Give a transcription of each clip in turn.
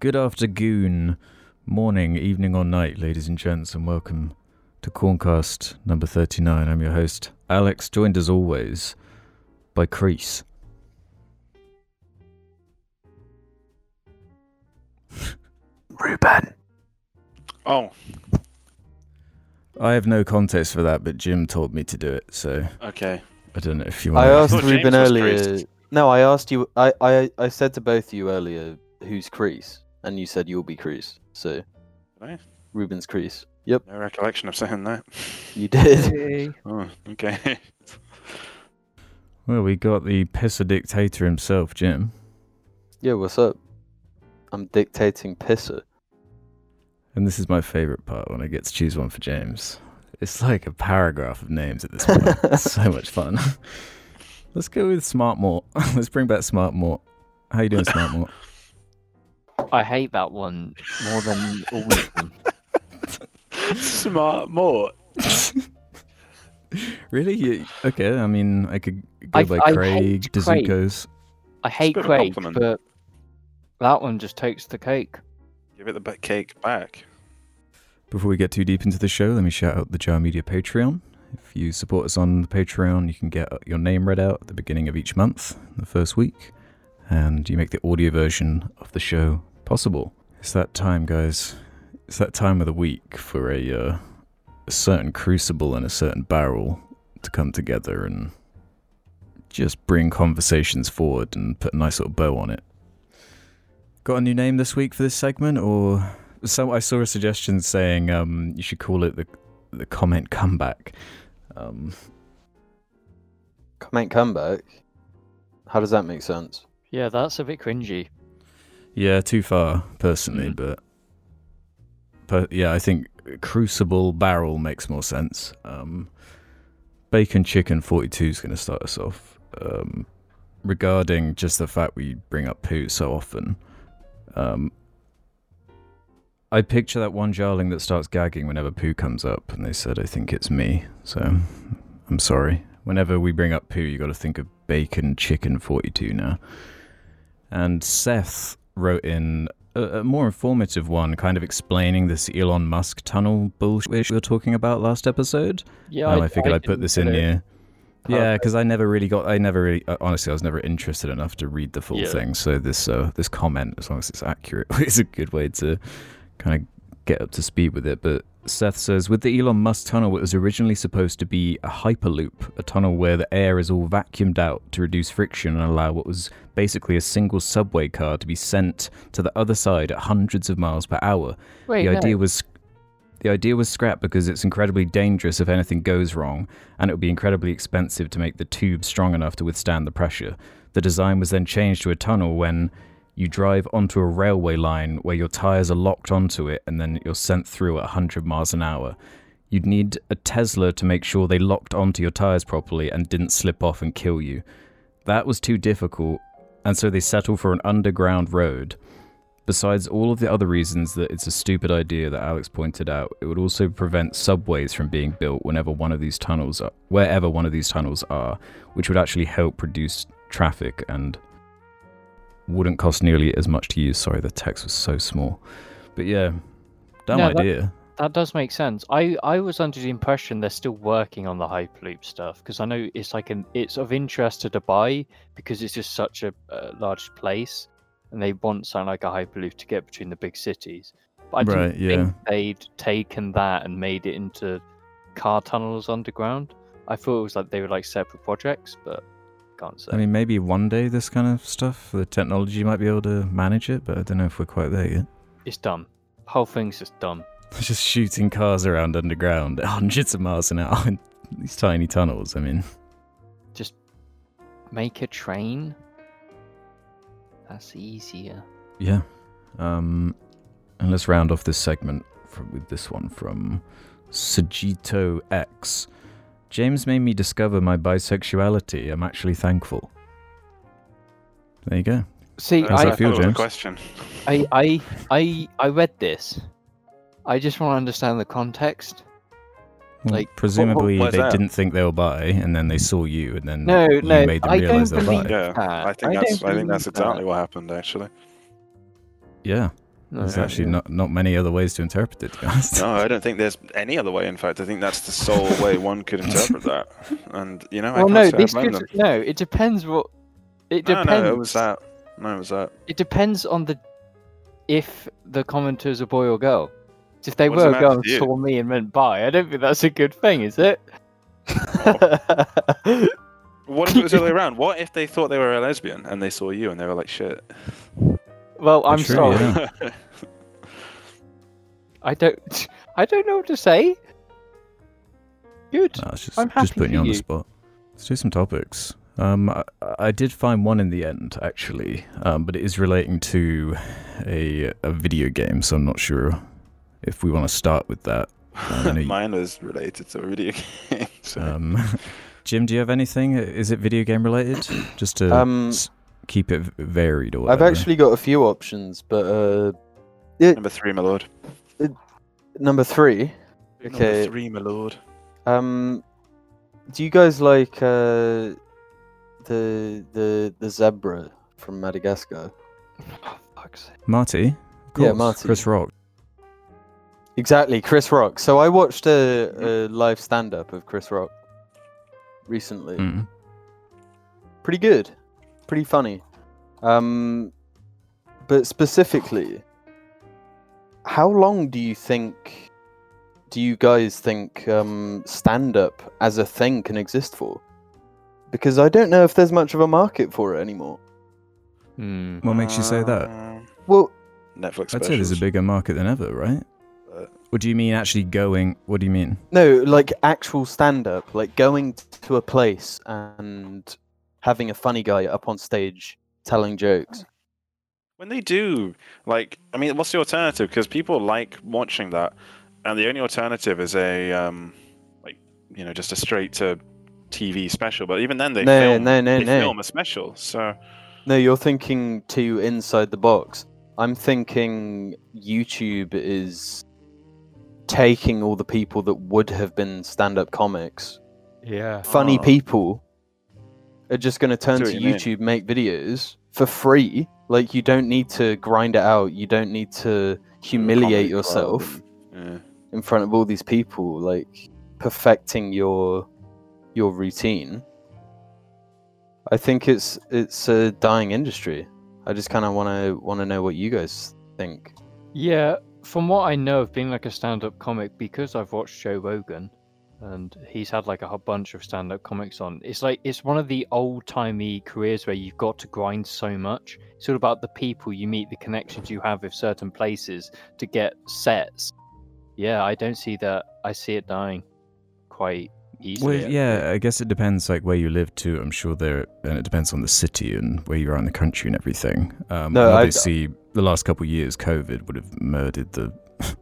Good afternoon, morning, evening, or night, ladies and gents, and welcome to Corncast number 39. I'm your host, Alex, joined as always by Crease. Ruben. Oh, I have no context for that, but Jim told me to do it, so okay. I don't know if you want I want asked Ruben earlier. No, I asked you. I, I I said to both of you earlier, who's Crease, and you said you'll be Crease. So Right. Ruben's Crease. Yep, No recollection of saying that. you did. Oh, okay. Well, we got the pisser dictator himself, Jim. yeah, what's up? I'm dictating pisser. And this is my favorite part when I get to choose one for James. It's like a paragraph of names at this point. it's so much fun. Let's go with Smartmore. Let's bring back Smartmore. How you doing, Smart Mort? I hate that one more than all of them. Smart Mort. really? You, okay, I mean, I could go I- by I Craig, hate Dazuko's. I hate bit of a Craig, but that one just takes the cake. Give it the cake back. Before we get too deep into the show, let me shout out the Jar Media Patreon. If you support us on the Patreon, you can get your name read out at the beginning of each month, the first week, and you make the audio version of the show possible. It's that time, guys. It's that time of the week for a, uh, a certain crucible and a certain barrel to come together and just bring conversations forward and put a nice little bow on it. Got a new name this week for this segment, or so I saw a suggestion saying um, you should call it the the comment comeback. Um, Comment comeback. How does that make sense? Yeah, that's a bit cringy. Yeah, too far personally, Mm. but but yeah, I think Crucible Barrel makes more sense. Um, Bacon Chicken Forty Two is going to start us off. Um, regarding just the fact we bring up poo so often, um, I picture that one jarling that starts gagging whenever poo comes up, and they said, I think it's me. So I'm sorry. Whenever we bring up poo, you got to think of Bacon Chicken 42 now. And Seth wrote in a, a more informative one, kind of explaining this Elon Musk tunnel bullshit we were talking about last episode. Yeah, Um, I, figured I'd put this in here. Yeah, because I never really got. I never really. uh, Honestly, I was never interested enough to read the full Yeah. thing. So this uh, this comment, as long as it's accurate, is a good way to kind of get up to speed with it. But Seth says, with the Elon Musk tunnel, it was originally supposed to be a hyperloop, a tunnel where the air is all vacuumed out to reduce friction and allow what was basically a single subway car to be sent to the other side at hundreds of miles per hour Wait, the no. idea was the idea was scrapped because it's incredibly dangerous if anything goes wrong, and it would be incredibly expensive to make the tube strong enough to withstand the pressure. The design was then changed to a tunnel when you drive onto a railway line where your tires are locked onto it and then you're sent through at 100 miles an hour. You'd need a Tesla to make sure they locked onto your tires properly and didn't slip off and kill you. That was too difficult, and so they settled for an underground road. Besides all of the other reasons that it's a stupid idea that Alex pointed out, it would also prevent subways from being built whenever one of these tunnels are, wherever one of these tunnels are, which would actually help reduce traffic and wouldn't cost nearly as much to use. Sorry, the text was so small. But yeah, dumb No, that- idea. That does make sense. I, I was under the impression they're still working on the Hyperloop stuff because I know it's like an it's of interest to Dubai because it's just such a uh, large place and they want something like a Hyperloop to get between the big cities. But I didn't Right, yeah. think they'd taken that and made it into car tunnels underground. I thought it was like they were like separate projects, but can't say. I mean, maybe one day this kind of stuff, the technology might be able to manage it, but I don't know if we're quite there yet. it's dumb. Whole thing's just dumb. Just shooting cars around underground at hundreds of miles an hour in these tiny tunnels. I mean, Just make a train. That's easier. Yeah. Um, and let's round off this segment from, with this one from Sajito X. James made me discover my bisexuality. I'm actually thankful. There you go. See, How's I, that feel, thought it a James? question. I, I, I, I read this. I just want to understand the context. Well, Like, presumably what's they that? didn't think they were bi, and then they saw you, and then No, you no, made them I realize don't they were believe- bi. Yeah. I think I that's I think that's believe exactly that. what happened actually. Yeah. No, There's Yeah. actually not, not many other ways to interpret it, to be honest. No, I don't think there's any other way. In fact, I think that's the sole way one could interpret that. And you know, I Well, can't no, say this could, them. no. It depends what. It depends. no, no, it was that. No, it was that. It depends on the if the commenter's a boy or girl. If they What were a girl and saw me and meant bye, I don't think that's a good thing, is it? What if it was the other way around? What if they thought they were a lesbian and they saw you and they were like, shit? Well, I'm true, sorry. yeah. I don't. I don't know what to say. Good. No, just, I'm just happy putting you on you. the spot. Let's do some topics. Um, I, I did find one in the end, actually, um, but it is relating to a a video game, so I'm not sure if we want to start with that. I Mine was related to a video game. So. Um, Jim, do you have anything? Is it video game related? Just to Um, s- keep it varied or I've actually got a few options, but uh, it, Number three, my lord. number three. Number Okay. three, my lord. Um, do you guys like uh, the the the zebra from Madagascar? Oh, fuck's sake. Marty. Of Yeah, Marty. Chris Rock. Exactly, Chris Rock. So I watched a, a live stand up of Chris Rock recently. Mm. Pretty good, pretty funny. Um, but specifically, how long do you think? Do you guys think um, stand up as a thing can exist for? Because I don't know if there's much of a market for it anymore. Hmm. What makes you say that? Um, Well, Netflix I'd say there's a bigger market than ever, right? What do you mean actually going? What do you mean? No, like actual stand up, like going to a place and having a funny guy up on stage telling jokes. When they do, like, I mean, what's the alternative? Because people like watching that, and the only alternative is a, um, like, you know, just a straight to TV special. But even then, they No, film, no, no, they no. film a special. So No, you're thinking too inside the box. I'm thinking YouTube is taking all the people that would have been stand up comics, Yeah. funny Oh. people, are just going to turn to what you mean. YouTube, make videos for free. Like, you don't need to grind it out, you don't need to humiliate yourself. yeah. in front of all these people, like perfecting your your routine. I think it's it's a dying industry. I just kind of want to want to know what you guys think. Yeah, from what I know of being like a stand-up comic, because I've watched Joe Rogan, and he's had like a whole bunch of stand-up comics on. It's like it's one of the old-timey careers where you've got to grind so much. It's all about the people you meet, the connections you have with certain places to get sets. Yeah, I don't see that. I see it dying quite easily. Well, yeah, I guess it depends like where you live too. I'm sure there, and it depends on the city and where you are in the country and everything. Um, No, and I- obviously, the last couple of years, COVID would have murdered the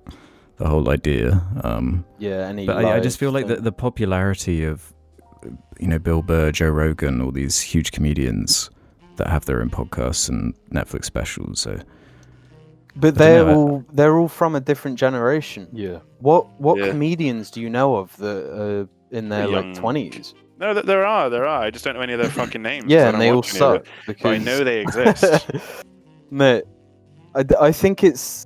the whole idea. Um, Yeah, any. but I, I just feel like the, the popularity of you know Bill Burr, Joe Rogan, all these huge comedians that have their own podcasts and Netflix specials. So But they're don't know, I- all they're all from a different generation. Yeah. What what Yeah. comedians do you know of that are in their Young. like twenties? No, th- there are, there are. I just don't know any of their fucking names. Yeah, and they all watch any of it, suck because But I know they exist. Mate, I, d- I think it's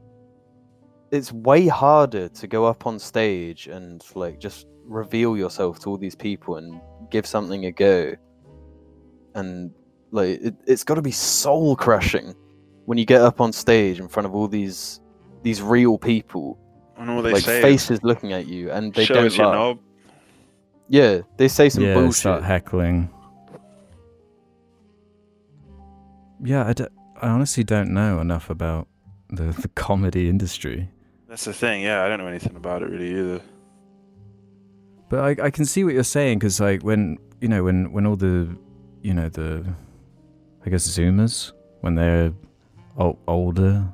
it's way harder to go up on stage and like just reveal yourself to all these people and give something a go. And like it, it's got to be soul crushing when you get up on stage in front of all these these real people, and all they like say is, faces looking at you, and they don't us your laugh. knob. Yeah, they say some yeah, bullshit. start heckling. Yeah, I, d- I honestly don't know enough about the, the comedy industry. That's the thing. Yeah, I don't know anything about it really either. But I, I can see what you're saying because like when you know when when all the you know the I guess Zoomers when they're o- older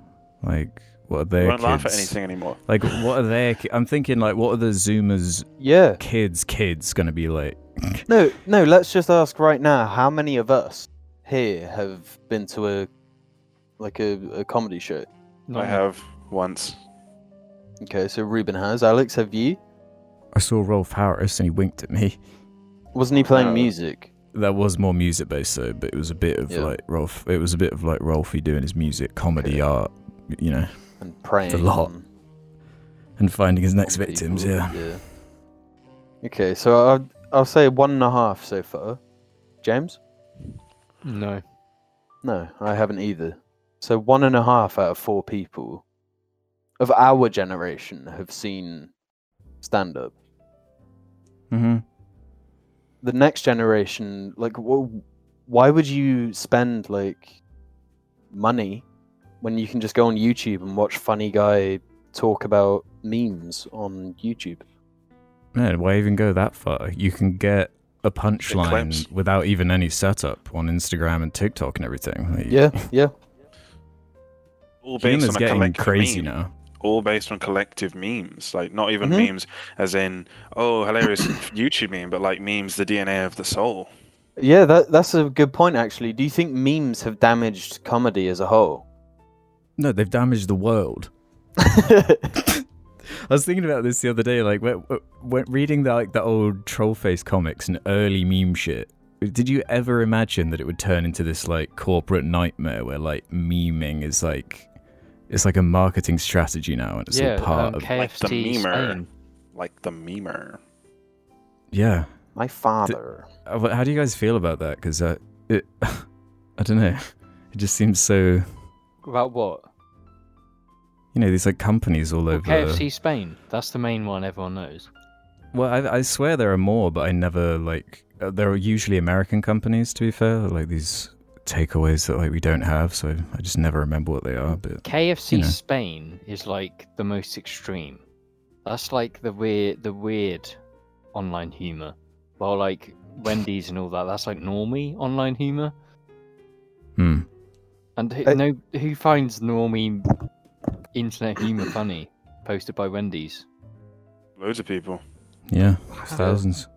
like what are They their won't laugh at anything anymore. like what are their ki- I'm thinking like what are the Zoomers yeah. kids kids gonna be like No, no. Let's just ask right now: how many of us here have been to a like a, a comedy show? Not I have once. Okay, so Ruben has. Alex, have you? I saw Rolf Harris and he winked at me. Wasn't he playing No. music? That was more music based though, but it was a bit of Yeah. like Rolf. It was a bit of like Rolfie doing his music, comedy Okay. art, you know. preying lot. on And finding his next on victims, people, yeah. Okay, so I'll, I'll say one and a half so far. James? No. No, I haven't either. So one and a half out of four people of our generation have seen stand up. Mm-hmm. The next generation, like, wh- why would you spend like money when you can just go on YouTube and watch funny guy talk about memes on YouTube? Man, why even go that far? You can get a punchline without even any setup on Instagram and TikTok and everything. Like, Yeah, yeah. All based Humor's on getting crazy meme. now. All based on collective memes, like not even Mhm. memes as in oh hilarious YouTube meme, but like memes the DNA of the soul. Yeah, that that's a good point actually. Do you think memes have damaged comedy as a whole? No, they've damaged the world. I was thinking about this the other day, like when, when reading the like the old Trollface comics and early meme shit. Did you ever imagine that it would turn into this like corporate nightmare where like meming is like it's like a marketing strategy now and it's yeah, all part um, of Like the KFC memer. Spain. Like the memer. yeah. My father. Uh, wh- How do you guys feel about that? Because uh, it, I don't know. It just seems so. About what? You know, these like companies all Well, over. KFC Spain. That's the main one everyone knows. Well, I, I swear there are more, but I never like. Uh, there are usually American companies, to be fair, like these takeaways that like we don't have. So I just never remember what they are. But KFC You know. Spain is like the most extreme. That's like the weird, the weird online humor. While like Wendy's and all that, that's like normie online humor. hmm. And who, I- no, who finds normie internet humor funny? Posted by Wendy's. Loads of people. yeah, thousands.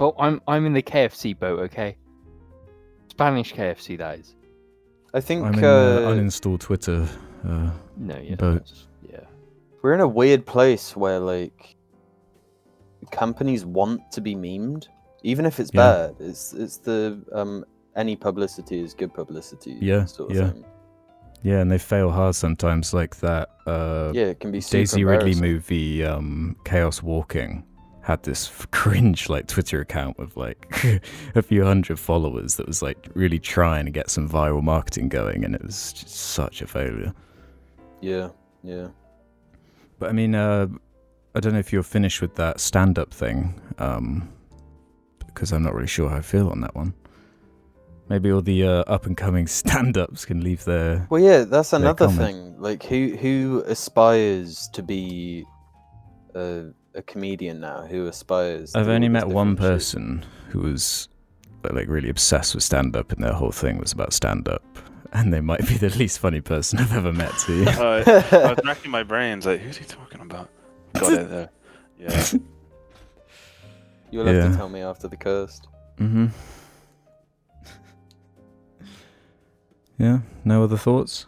Well, I'm I'm in the KFC boat, okay. Spanish KFC, that is. I think I'm in uh, uh, uninstall Twitter. Uh, No, yeah, Boat. that's- yeah. we're in a weird place where like companies want to be memed, even if it's Yeah. bad. It's it's the um any publicity is good publicity. Yeah, sort of yeah. thing. yeah, and they fail hard sometimes, like that. Uh, Yeah, it can be super Daisy Ridley movie um, Chaos Walking had this cringe like Twitter account with like a few hundred followers that was like really trying to get some viral marketing going, and it was just such a failure. Yeah, yeah. But I mean, uh, I don't know if you're finished with that stand-up thing, um, because I'm not really sure how I feel on that one. Maybe all the uh, up-and-coming stand-ups can leave their Well, yeah, that's another comment. thing. Like, who who aspires to be a, a comedian now? Who aspires? to I've only met one different shit? person who was like really obsessed with stand up, and their whole thing was about stand up. And they might be the least funny person I've ever met too. Uh, I was racking my brains like, who's he talking about? Got it there. Yeah. You'll have to tell me after the cast. mm-hmm. Yeah. No other thoughts?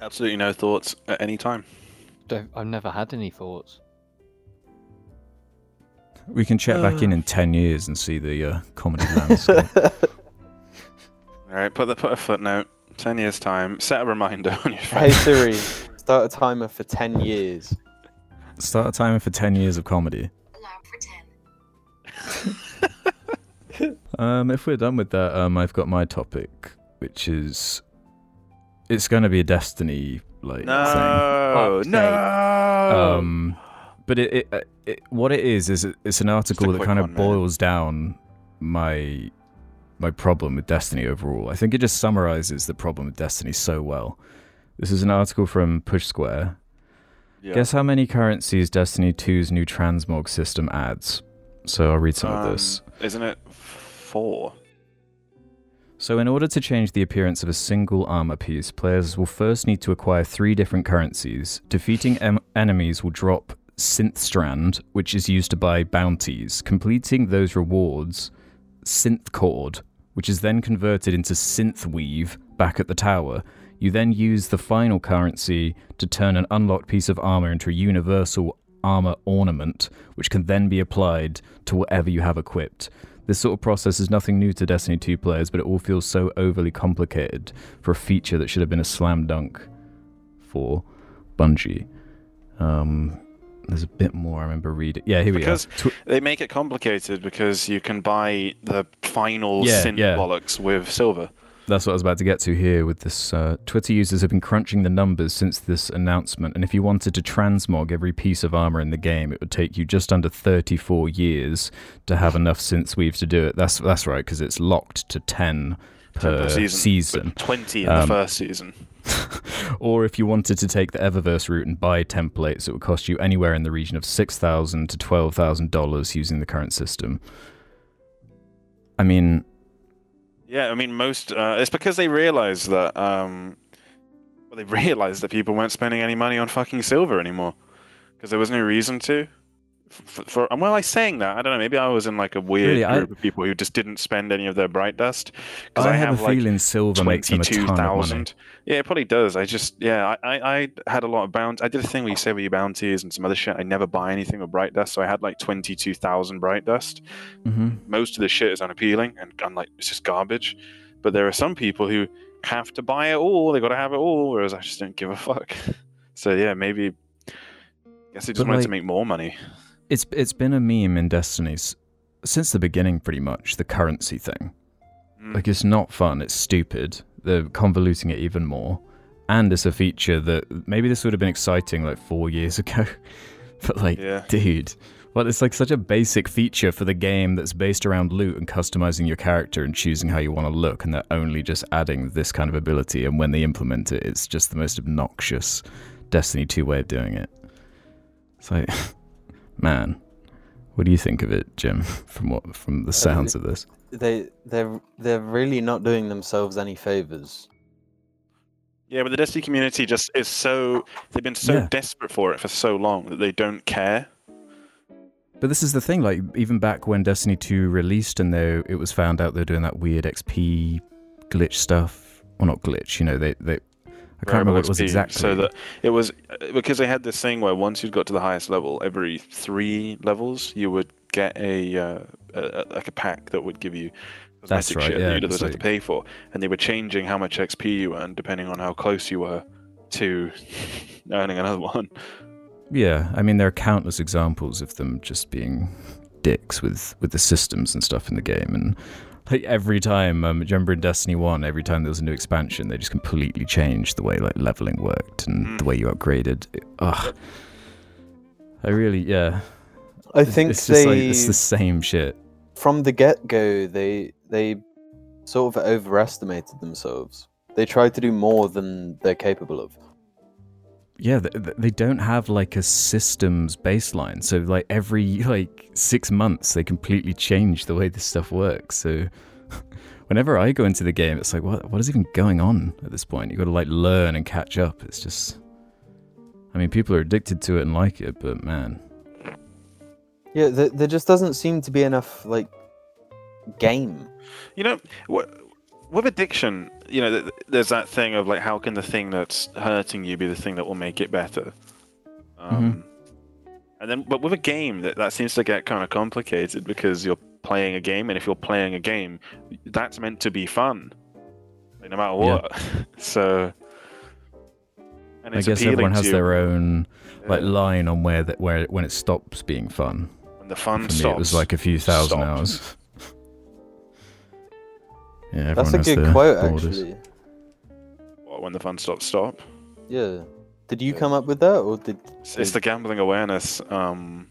Absolutely no thoughts at any time. Don't, I've never had any thoughts. We can check back in in ten years and see the uh, comedy landscape. All right, put the put a footnote. Ten years time. Set a reminder on your phone. hey Siri, start a timer for ten years. Start a timer for ten years of comedy. Allow for 10. Um, if we're done with that, um, I've got my topic, which is it's going to be a Destiny like. No, Fuck's no. Um, but it, it, uh, it what it is is it, it's an article that kind one, of man. boils down my my problem with Destiny overall. I think it just summarizes the problem with Destiny so well. This is an article from Push Square. Yeah. Guess how many currencies Destiny 2's new transmog system adds? So I'll read some of this. Um, Isn't it four? So, in order to change the appearance of a single armor piece, players will first need to acquire three different currencies. Defeating em- enemies will drop Synth Strand, which is used to buy bounties. Completing those rewards, Synth Cord, which is then converted into Synth Weave back at the tower. You then use the final currency to turn an unlocked piece of armor into a universal armor ornament, which can then be applied to whatever you have equipped. This sort of process is nothing new to Destiny 2 players, but it all feels so overly complicated for a feature that should have been a slam dunk for Bungie. Um, there's a bit more I remember reading. Yeah, here Because we are. Tw- They make it complicated because you can buy the final Yeah, synth yeah. bollocks with silver. That's what I was about to get to here with this. Uh, Twitter users have been crunching the numbers since this announcement, and if you wanted to transmog every piece of armor in the game, it would take you just under 34 years to have enough synth weave to do it. That's that's right, because it's locked to 10 per per season, season. 20 in Um, the first season. or if you wanted to take the Eververse route and buy templates, it would cost you anywhere in the region of six thousand to twelve thousand dollars using the current system. I mean, Yeah, I mean, most. Uh, it's because they realized that. Um, well, they realized that people weren't spending any money on fucking silver anymore because there was no reason to. For, for and well, I saying that I don't know. Maybe I was in like a weird Really, I- group of people who just didn't spend any of their bright dust. Because I, I, have, a like feeling silver makes them a ton of money. Yeah, it probably does. I just yeah, I, I, I had a lot of bounty. I did a thing where you save your bounties and some other shit. I never buy anything with bright dust, so I had like twenty-two thousand bright dust. hmm Most of the shit is unappealing and, and like it's just garbage. But there are some people who have to buy it all. They got to have it all, whereas I just don't give a fuck. So yeah, maybe. I guess they just But, wanted like- to make more money. It's it's been a meme in Destiny's since the beginning, pretty much. The currency thing, Mm. like, it's not fun. It's stupid. They're convoluting it even more, and it's a feature that maybe this would have been exciting like four years ago, but like, yeah. dude. Well, it's like such a basic feature for the game that's based around loot and customizing your character and choosing how you want to look, and they're only just adding this kind of ability. And when they implement it, it's just the most obnoxious Destiny 2 way of doing it. It's like, man, what do you think of it, Jim? From what from the uh, sounds of this? They they're they're really not doing themselves any favors. Yeah, but the Destiny community just is so. They've been so Yeah. desperate for it for so long that they don't care. But this is the thing, like even back when Destiny 2 released and they it was found out they're doing that weird XP glitch stuff. Well not glitch, you know, they they I can't remember what it was exactly. So that it was uh, because they had this thing where once you'd got to the highest level, every three levels, you would get a, uh, a, like a pack that would give you That's right, shit yeah, that you'd otherwise have to pay for, and they were changing how much XP you earned depending on how close you were to earning another one. Yeah, I mean there are countless examples of them just being dicks with with the systems and stuff in the game, and like every time, um, do you remember in Destiny One, every time there was a new expansion, they just completely changed the way like leveling worked and Mm. the way you upgraded. Ugh, I really, yeah. I think it's just they like it's the same shit. from the get go they they sort of overestimated themselves. They tried to do more than they're capable of. Yeah, th- th- they don't have like a systems baseline. So like every like six months, they completely change the way this stuff works. So whenever I go into the game, it's like, what what is even going on at this point? You got to like learn and catch up. It's just, I mean, people are addicted to it and like it, but man, Yeah, there, there just doesn't seem to be enough like game. You know, what with addiction, you know, th- there's that thing of like, how can the thing that's hurting you be the thing that will make it better? Um, And then, but with a game, that that seems to get kind of complicated because you're playing a game, and if you're playing a game, that's meant to be fun, like, no matter Yeah. what. so, and I guess everyone has their own like line on where that where when it stops being fun. when the fun For me, it was like a few thousand Stop. hours. yeah, That's a good quote, borders. actually. What, when the fun stops, stop. Yeah. Did you come up with that, or did? It's, it's the gambling awareness um,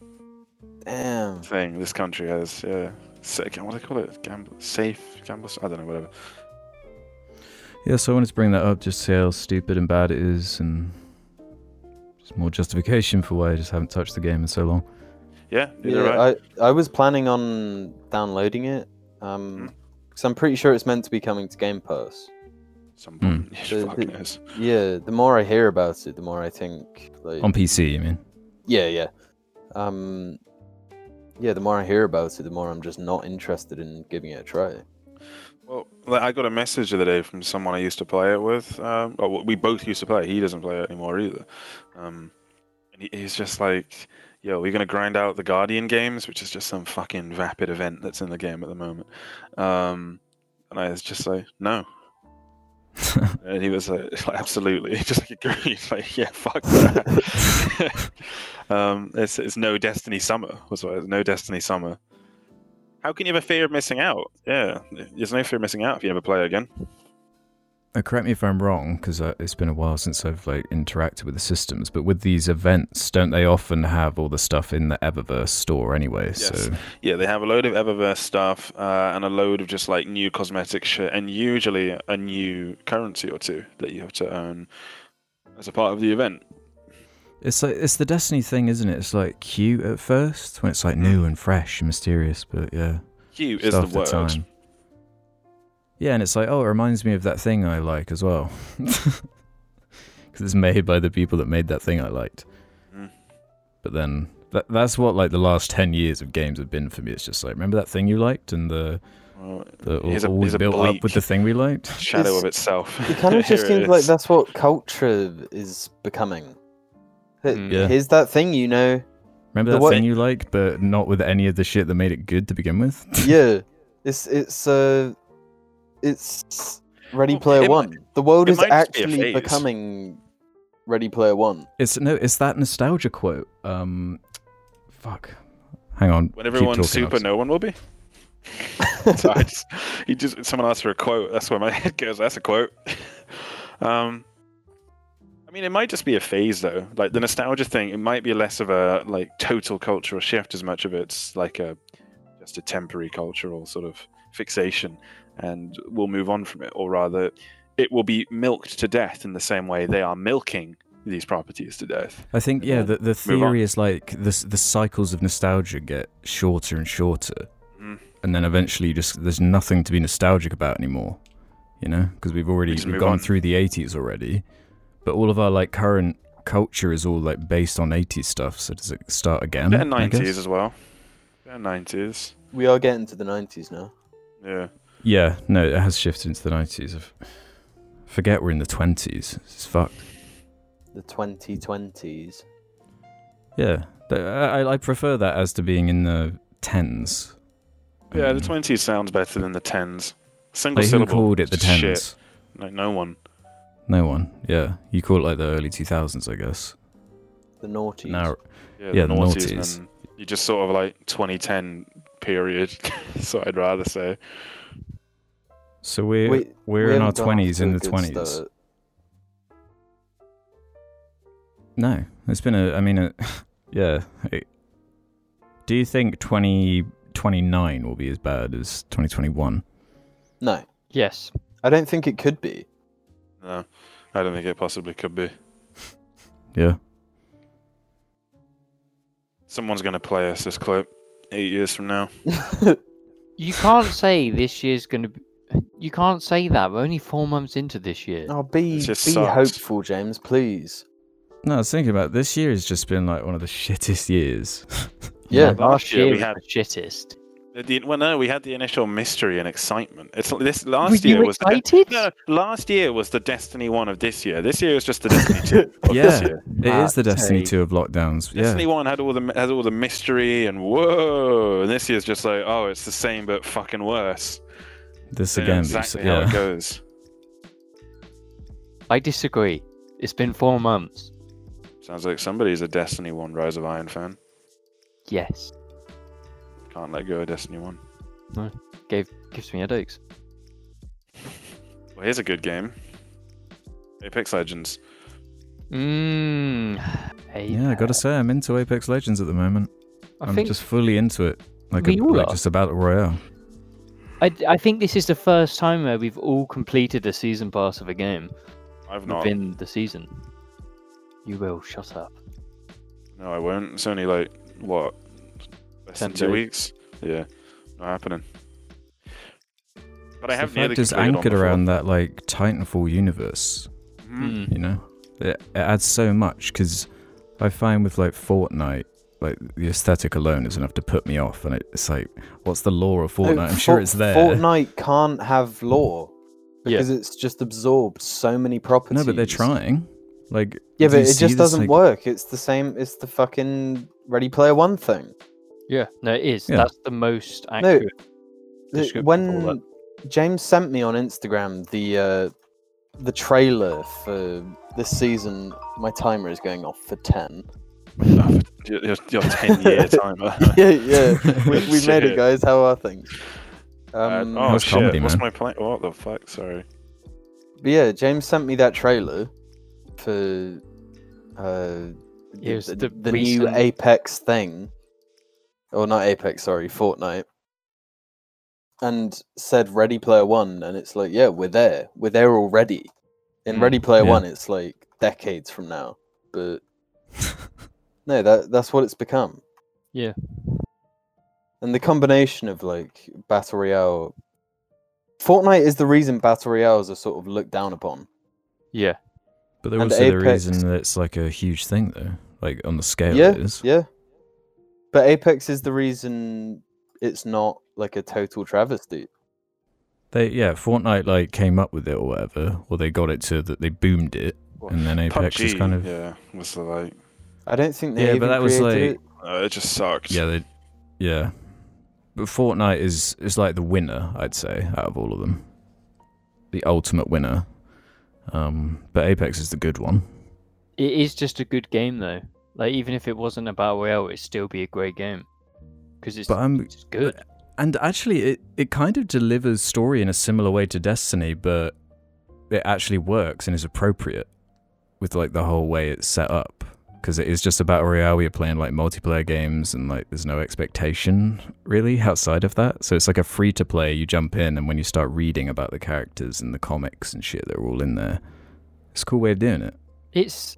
Damn. thing this country has. Yeah, Sa- what do they call it? Gamble, safe gamble. I don't know, whatever. Yeah, so I wanted to bring that up just to see how stupid and bad it is, and just more justification for why I just haven't touched the game in so long. Yeah, Yeah, right. I I was planning on downloading it. Um, because I'm pretty sure it's meant to be coming to Game Pass. Some yeah, The- fucking the- is. Yeah. The more I hear about it, the more I think like. On PC, you mean? Yeah, yeah. Um, yeah, the more I hear about it, the more I'm just not interested in giving it a try. Well, like, I got a message the other day from someone I used to play it with. Um, oh, we both used to play. it. He doesn't play it anymore either. Um, and he, he's just like, "Yo, we're gonna grind out the Guardian games, which is just some fucking vapid event that's in the game at the moment." Um, and I was just like, "No, and he was like, absolutely, just like agreed, like yeah, fuck that. um, it's it's no Destiny Summer was what it was, no Destiny Summer. How can you have a fear of missing out? Yeah, there's no fear of missing out if you never play again. Uh, correct me if I'm wrong, because uh, it's been a while since I've like interacted with the systems. But with these events, don't they often have all the stuff in the Eververse store anyway? Yes. So Yeah, they have a load of Eververse stuff uh, and a load of just like new cosmetic shit, and usually a new currency or two that you have to earn as a part of the event. it's like it's the Destiny thing, isn't it? It's like cute at first when it's like new and fresh and mysterious, but yeah, Cute is the word. time. Yeah, and it's like, oh, it reminds me of that thing I like as well, because it's made by the people that made that thing I liked. Mm. But then that, that's what like the last ten years of games have been for me. It's just like, remember that thing you liked, and the Well, the all, a- all here's a built up with the thing we liked. shadow It's- of itself. It kind of just Here it seems like that's what culture is becoming. H- Mm. Yeah. Here's that thing you know. Remember The that what- thing you like, but not with any of the shit that made it good to begin with. yeah, it's it's uh, it's Ready Well, Player it mi- One. the world is might just be actually becoming Ready Player One. It's no, it's that nostalgia quote. Um, fuck. Hang on. when everyone's talking, super, no one will be. so I just, he just someone asked for a quote. That's where my head goes. That's a quote. um, I mean, it might just be a phase though. Like the nostalgia thing, it might be less of a like total cultural shift as much of it's like a just a temporary cultural sort of fixation, and we'll move on from it, or rather, it will be milked to death in the same way they are milking these properties to death. I think yeah. The the theory is like the the cycles of nostalgia get shorter and shorter, Mm. and then eventually just there's nothing to be nostalgic about anymore. You know, because we've already just we've gone on. through the 80s already, but all of our like current culture is all like based on 80s stuff. So does it start again? Bit of I nineties as well. Bit of nineties. We are getting to the nineties now. Yeah. Yeah, no, it has shifted into the 90s. Of forget we're in the 20s. It's fucked. The twenty twenties. Yeah, I, I prefer that as to being in the tens. Yeah, the Um, twenties sounds better than the tens. Single Like who called it the just shit. tens? No, no one. No one. Yeah, you call it like the early 2000s, I guess. The noughties. Now, Yeah, Yeah, the the noughties. noughties. And then you just sort of like 2010 period. so I'd rather say. So we're We- we're we in our haven't got off 20s in the 20s. No, it's been a. I mean, a, yeah. it- do you think 2029 will be as bad as 2021? No, Yes. I don't think it could be. No, I don't think it possibly could be. Yeah. Someone's going to play us this clip eight years from now. You can't say this year's going to be. You can't say that. We're only four months into this year. oh, be just be sucks. hopeful, James, please. No, I was thinking about this year has just been like one of the shittest years. Yeah. last last year year we had- the shittest. The, well, no, we had the initial mystery and excitement. It's this Were last you year was the, no, last year was the Destiny one of this year. This year is just the Destiny two of Yeah. this year. It is the Destiny take. 2 of lockdowns. Destiny Yeah. one had all the had all the mystery and whoa, and this year's just like oh, it's the same but fucking worse. This They again. exactly yeah. how it goes. I disagree. It's been four months. Sounds like somebody's a Destiny one Rise of Iron fan. Yes. Can't let go of Destiny one. No, Gave gives me headaches. Well, here's a good game. Apex Legends. Mmm. Hey. Yeah, I gotta say, I'm into Apex Legends at the moment. I I'm just fully into it. Like, a, we like just a battle royale. I, I think this is the first time where we've all completed a season pass of a game I've not. within the season. You will shut up. No, I won't. It's only like what less than Ten two days. weeks. Yeah, not happening. But I the have nearly fact is anchored the around that like Titanfall universe. Hmm. You know, it, it adds so much because I find with like Fortnite, like the aesthetic alone is enough to put me off, and it's like, what's the lore of Fortnite? No, I'm sure For- it's there. Fortnite can't have lore Yeah. because it's just absorbed so many properties. no, but they're trying. Like, Yeah, but it just doesn't like- work. It's the same. It's the fucking Ready Player One thing. Yeah, no, it is. Yeah. That's the most accurate. The- description for when. James sent me on Instagram the uh, the trailer for this season, my timer is going off for ten. Your, your, your 10 year timer. yeah, yeah. We, we made it, guys. How are things? Uh, Um, oh, shit. comedy, What's my plan? What the fuck? Sorry. But yeah, James sent me that trailer for uh, It the, the the new Apex thing, or not Apex, sorry, Fortnite, and said Ready Player One, and it's like, yeah, we're there, we're there already. In Mm, Ready Player yeah. One, it's like decades from now, but no, that that's what it's become. Yeah. And the combination of like battle royale, Fortnite is the reason battle royales are sort of looked down upon. Yeah. But they're And also the reason that it's like a huge thing, though. Like on the scale yeah, it is. yeah. But Apex is the reason it's not like a total travesty. They yeah, Fortnite like came up with it or whatever, or they got it to that they boomed it, and then Apex is kind of yeah, was the, like, I don't think they Yeah, but that was created like- it. uh, it just sucked. yeah, they yeah. But Fortnite is is like the winner, I'd say, out of all of them. The ultimate winner. Um, but Apex is the good one. It is just a good game though. Like even if it wasn't a battle royale, it'd still be a great game because it's, But I'm it's just good. and actually it, it kind of delivers story in a similar way to Destiny, but it actually works and is appropriate with like the whole way it's set up. Because it is just a battle royale, you're playing like multiplayer games and like there's no expectation really outside of that. So it's like a free to play, you jump in and when you start reading about the characters and the comics and shit, they're all in there. It's a cool way of doing it. It's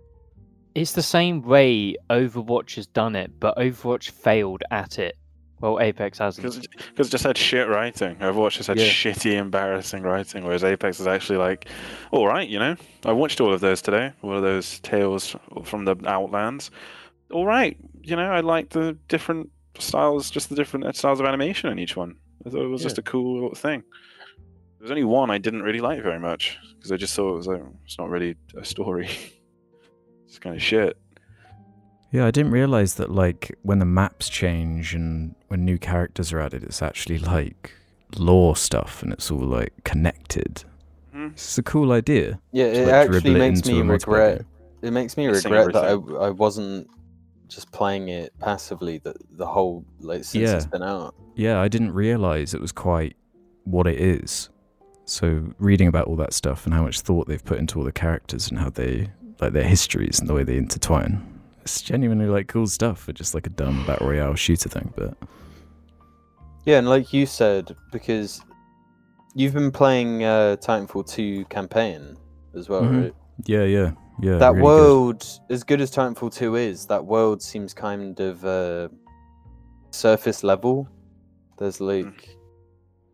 it's the same way Overwatch has done it, but Overwatch failed at it. Well, Apex hasn't. Because it just had shit writing. Overwatch just had Yeah. shitty, embarrassing writing, whereas Apex is actually like, all right, you know. I watched all of those today, all of those tales from the Outlands. All right, you know, I like the different styles, just the different styles of animation in each one. I thought it was just a cool little thing. There's only one I didn't really like very much because I just thought it was like it's not really a story. it's kind of shit. Yeah, I didn't realize that like when the maps change and when new characters are added, it's actually like lore stuff and it's all like connected. Hmm. It's a cool idea. Yeah, to, it like, actually dribble it makes me regret. It makes me regret that I. I wasn't just playing it passively. That the whole like since Yeah. it's been out. Yeah, I didn't realize it was quite what it is. So reading about all that stuff and how much thought they've put into all the characters and how they like their histories and the way they intertwine. It's genuinely like cool stuff for just like a dumb battle royale shooter thing, but Yeah, and like you said, because you've been playing uh, Titanfall 2 campaign as well, Mhm. right? yeah, yeah, yeah. that really good. world, as good as Titanfall 2 is, that world seems kind of uh, surface level. There's like,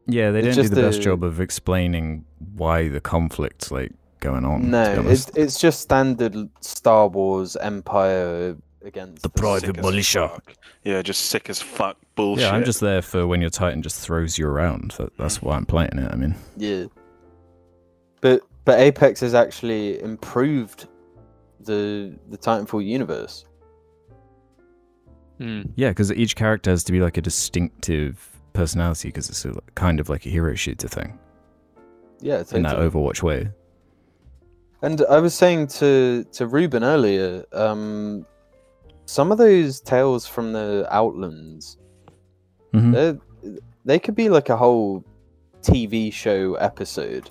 Yeah, they It's don't do just the best a- job of explaining why the conflict's like going on. no, it's it's just standard Star Wars Empire against The pride Sick of as militia. fuck. Yeah, just sick as fuck bullshit. Yeah, I'm just there for when your Titan just throws you around. That, that's why I'm playing it. I mean, Yeah. But but Apex has actually improved the the Titanfall universe. Hmm. yeah, because each character has to be like a distinctive personality because it's a, kind of like a hero shooter thing Yeah, in that. Overwatch way. And I was saying to to Ruben earlier, um, some of those tales from the Outlands, Mhm. they they could be like a whole TV show episode.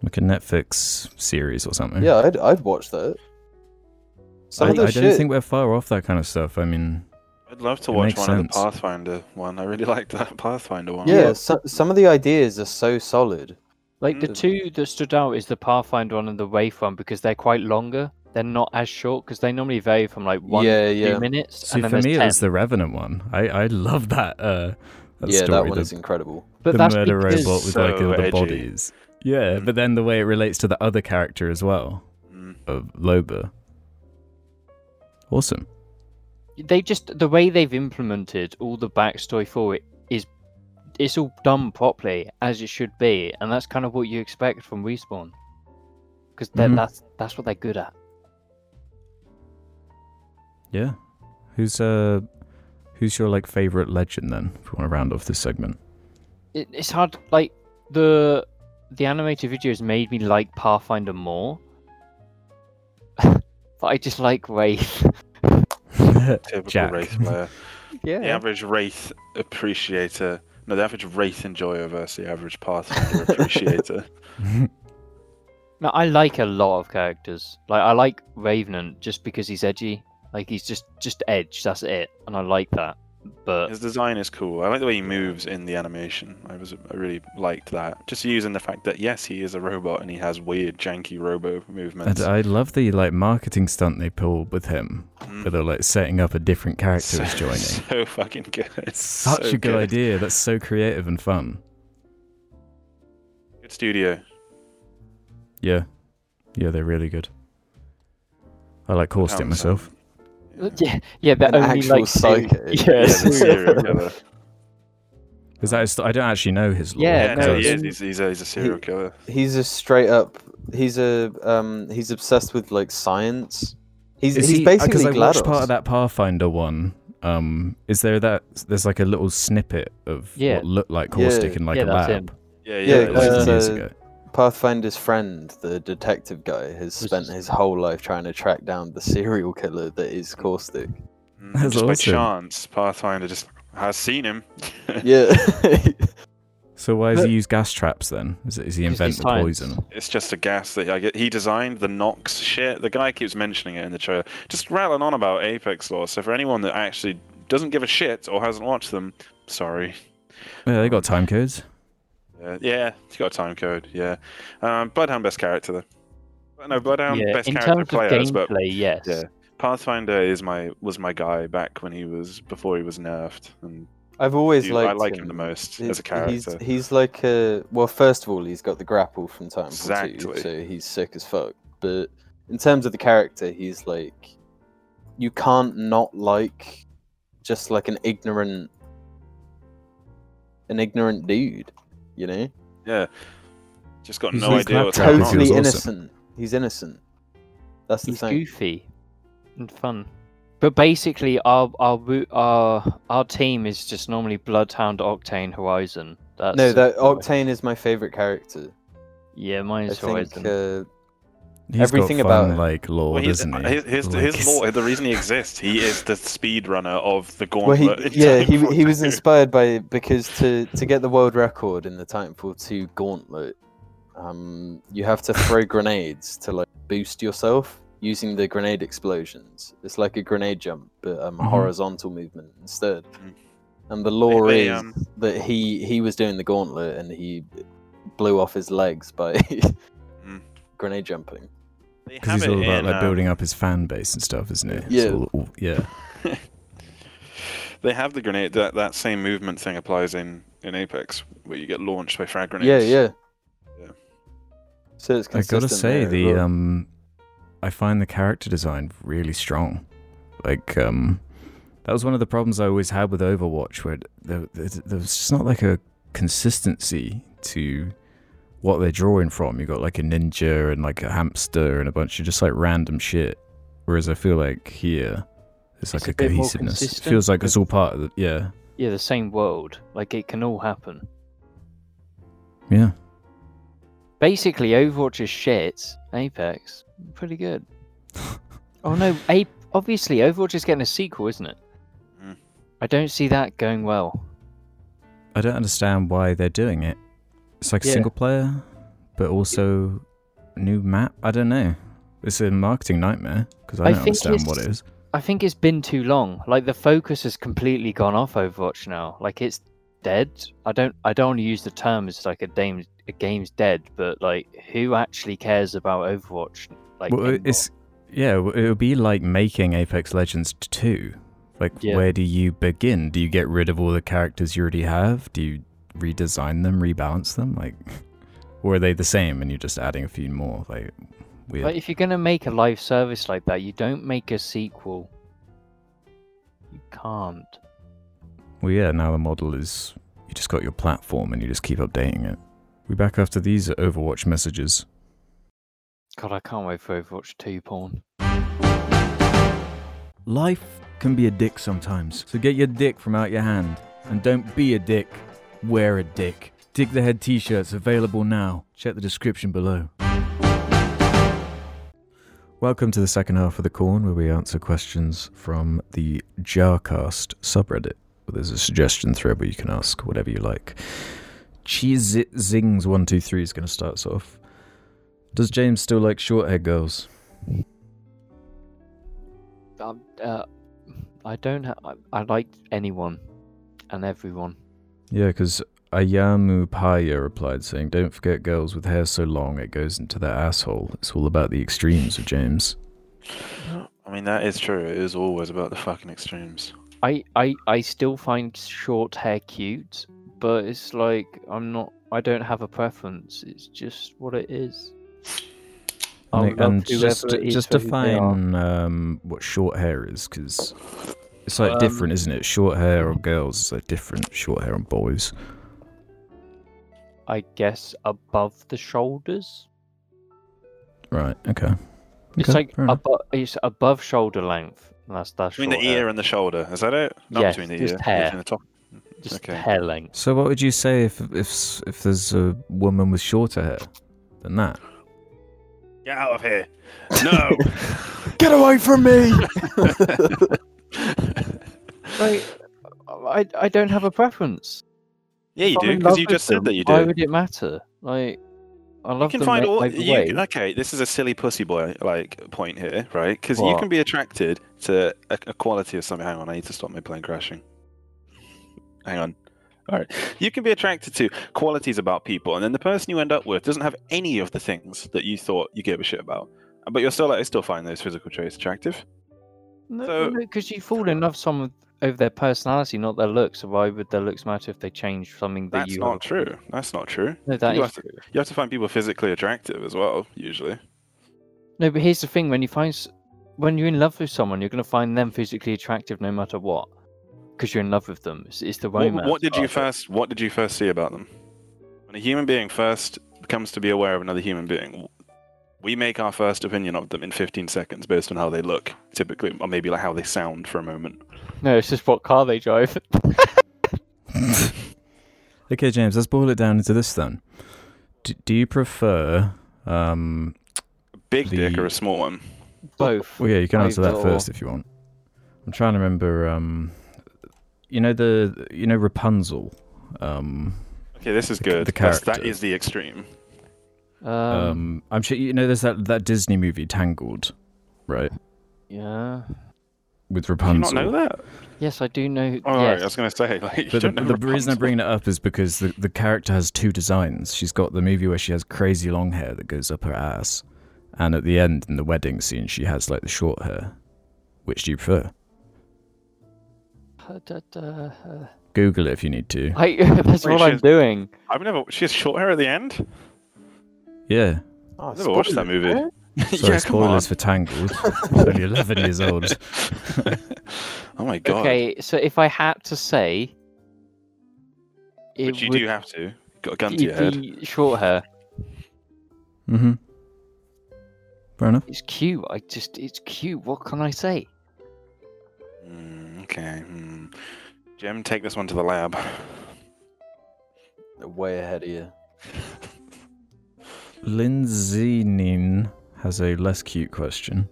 Like a Netflix series or something. Yeah, I'd I'd watch that. Some I, of I shit. don't think we're far off that kind of stuff. I mean, I'd love to It watch makes one of the Pathfinder one. I really like that Pathfinder one. yeah, so, some of the ideas are so solid. Like the Mm. two that stood out is the Pathfinder one and the Wraith one because they're quite longer. They're not as short because they normally vary from like one yeah, to yeah, two minutes. see, and then for there's me, 10. it's the Revenant one. I, I love that. Uh, that yeah. story, That one the- is incredible. but the that's murder because robot with like So all the edgy. bodies. Yeah, Mm. but then the way it relates to the other character as well Mm. of Loba. Awesome. they just the way they've implemented all the backstory for it is it's all done properly as it should be, and that's kind of what you expect from respawn. Because Mhm. that's that's what they're good at. Yeah. Who's uh who's your like favorite legend then? If we want to round off this segment. it, it's hard like the the animated videos made me like Pathfinder more. but I just like Wraith. Typical Jack. Wraith player. Yeah. The average Wraith appreciator. No, the average Wraith enjoyer versus the average Pathfinder appreciator. No, I like a lot of characters. Like I like Revenant just because he's edgy. Like he's just just edge. That's it, and I like that. But His design is cool. I like the way he moves in the animation. I was I really liked that. Just using the fact that yes, he is a robot and he has weird janky robo movements. And I love the like marketing stunt they pulled with him, Mm. where they're like setting up a different character as joining. So fucking good. It's such so a good, idea. That's so creative and fun. Good studio. Yeah, yeah, they're really good. I like Caustic Sounds, myself. yeah, yeah, they're An only actual like serial- psycho. Yeah, Yeah, the serial serial killer. killer. Because that is, I don't actually know his lore. Yeah, Yeah, no, no, he is. He's, he's, a, he's a serial killer. He's a straight up. He's a um. He's obsessed with like science. He's Is he's he- basically I watched part of that Pathfinder one. Um, is there that? There's like a little snippet of Yeah. what looked like Caustic Yeah. in like Yeah, a that's lab. him. Yeah, Yeah, yeah. uh, Like, it's- years uh, ago. Pathfinder's friend, the detective guy, has Was spent just- his whole life trying to track down the serial killer that is Caustic. mm, That's just by awesome. chance, Pathfinder just has seen him. Yeah. So why does But- he use gas traps then? Is, it, is he Because invent the poison? It's just a gas that I get. He designed the Nox shit. The guy keeps mentioning it in the trailer. Just rattling on about Apex lore. So for anyone that actually doesn't give a shit or hasn't watched them, sorry. Yeah, they got time codes. Uh, yeah, he's got a time code. Yeah, um, Bloodhound best character though. No, Bloodhound yeah, best in character terms of players, but gameplay, yes. yeah. Pathfinder is my was my guy back when he was before he was nerfed, and I've always dude, liked I like him. him the most He's- as a character. He's, he's like a well. First of all, he's got the grapple from Titanfall Exactly. 2, so he's sick as fuck. But in terms of the character, he's like you can't not like just like an ignorant, an ignorant dude. You know, yeah, just got He's no like idea what's Claptrap. going on. He totally awesome. innocent. He's innocent. That's the He's thing. goofy and fun. But basically, our our our our team is just normally Bloodhound, Octane, Horizon. That's no, that Octane is my favorite character. Yeah, mine I is think Horizon. uh, He's Everything got about fun, him. like lore, Well, he's, doesn't he? his his, Like, his it's- law, the reason he exists, he is the speedrunner of the well, he gauntlet. yeah he he was inspired by because to to get the world record in the Titanfall 2 gauntlet, um, you have to throw grenades to like boost yourself using the grenade explosions. It's like a grenade jump, but um, Mhm. horizontal movement instead. Mm. And the lore they, is um, that he he was doing the gauntlet and he blew off his legs by Mm. grenade jumping. They Because have he's it all about in, like um, building up his fan base and stuff, isn't it? Yeah. all- all- yeah. They have the grenade. That that same movement thing applies in in Apex, where you get launched by frag grenades. Yeah, yeah. Yeah. So it's I gotta say there the um, I find the character design really strong. Like um, that was one of the problems I always had with Overwatch, where there, there, there was just not like a consistency to what they're drawing from. You got like a ninja and like a hamster and a bunch of just like random shit. Whereas I feel like here, it's like It's a, a cohesiveness. It feels like it's all part of the yeah, Yeah, the same world. Like it can all happen. yeah. Basically, Overwatch is shit. Apex, pretty good. oh no, A- obviously Overwatch is getting a sequel, isn't it? Mm. I don't see that going well. I don't understand why they're doing it. It's like Yeah. single player, but also new map. I don't know. It's a marketing nightmare because I I don't think understand what it's- I think it's been too long. Like the focus has completely gone off Overwatch now. Like it's dead. I don't I don't want to use the term as like a game a game's dead, but like who actually cares about Overwatch? Like Well, anymore? it's yeah. It would be like making Apex Legends two. Like, Yeah. where do you begin? Do you get rid of all the characters you already have? Do you redesign them, rebalance them? Like, or are they the same and you're just adding a few more? Like, weird. But if you're gonna make a live service like that, you don't make a sequel. You can't. Well, yeah, now the model is you just got your platform and you just keep updating it. We back after these Overwatch messages. God, I can't wait for Overwatch 2 porn. Life can be a dick sometimes, so get your dick from out your hand. And don't be a dick, wear a dick. Dick the Head t shirts available now. Check the description below. Welcome to the second half of the corn where we answer questions from the Jarcast subreddit. There's a suggestion thread where you can ask whatever you like. Cheese It Zings one two three is going to start us off. Does James still like short haired girls? Um, uh, I don't. Ha- I, I like anyone and everyone. Yeah, because Ayamu Paya replied saying, "Don't forget girls with hair so long it goes into their asshole. It's all about the extremes of James." I mean, that is true. It is always about the fucking extremes. I, I, I still find short hair cute, but it's like I'm not. I don't have a preference. It's just what it is. I'll and, love and just whoever it is just for who they are. define um, what short hair is, because it's like Um, different, isn't it? Short hair on girls is like different. Short hair on boys. I guess above the shoulders. Right. Okay. It's Okay, like above. It's above shoulder length. and That's that's Between the short hair. ear and the shoulder, is that it? Not Yes, between the just ear. hair. Between the top. just okay. hair length. So what would you say if if if there's a woman with shorter hair than that? Get out of here! No. Get away from me! Like, I I don't have a preference. yeah, you do because you just said them, that you Why do. would it matter? Like, I love. You can find all. You, okay, this is a silly pussy boy like point here, right? Because you can be attracted to a, a quality of something. Hang on, I need to stop my plane crashing. Hang on. All right, you can be attracted to qualities about people, and then the person you end up with doesn't have any of the things that you thought you gave a shit about. But you're still like, I still find those physical traits attractive. No, So- because you fall in love some over their personality, not their looks. So why would their looks matter if they change something that That's you? not have- true. That's not true. No, that You is have to- true. You have to find people physically attractive as well, usually. No, but here's the thing: when you find, when you're in love with someone, you're going to find them physically attractive no matter what, because you're in love with them. It's, it's the romance. what did you part of it. first? What did you first see about them? When a human being first comes to be aware of another human being, we make our first opinion of them in 15 seconds based on how they look, typically, or maybe like how they sound for a moment. No, it's just what car they drive. okay, James. Let's boil it down into this then. Do, do you prefer? Um, Big dick or a small one? Both. well, yeah, you can answer that Either first if you want. I'm trying to remember. Um, you know the you know Rapunzel. Um, Okay, this is The- good. the That's- that character. is the extreme. Um, um, I'm sure you know there's that that Disney movie Tangled, right? yeah. With Do you Rapunzel. not know that? Yes, I do know. Oh, right. I was going to say, like, But the, the reason I'm bringing it up is because the, the character has two designs. She's got the movie where she has crazy long hair that goes up her ass, and at the end in the wedding scene she has like the short hair. Which do you prefer? Uh, da- da, Google it if you need to. I, that's Wait, what I'm doing. I've never. She has short hair at the end. Yeah. Oh, I've never watched that movie. eh? Sorry, yeah, come on. spoilers for Tangled. It's only 11 years old. oh my god. Okay, so if I had to say, it But you would do have to. Got a gun to your head. short hair. Mm-hmm. Fair enough. It's cute. I just, it's cute. What can I say? Mm, okay. Hmm. Jim, take this one to the lab. They're way ahead of you. Lindsay Nin has a less cute question.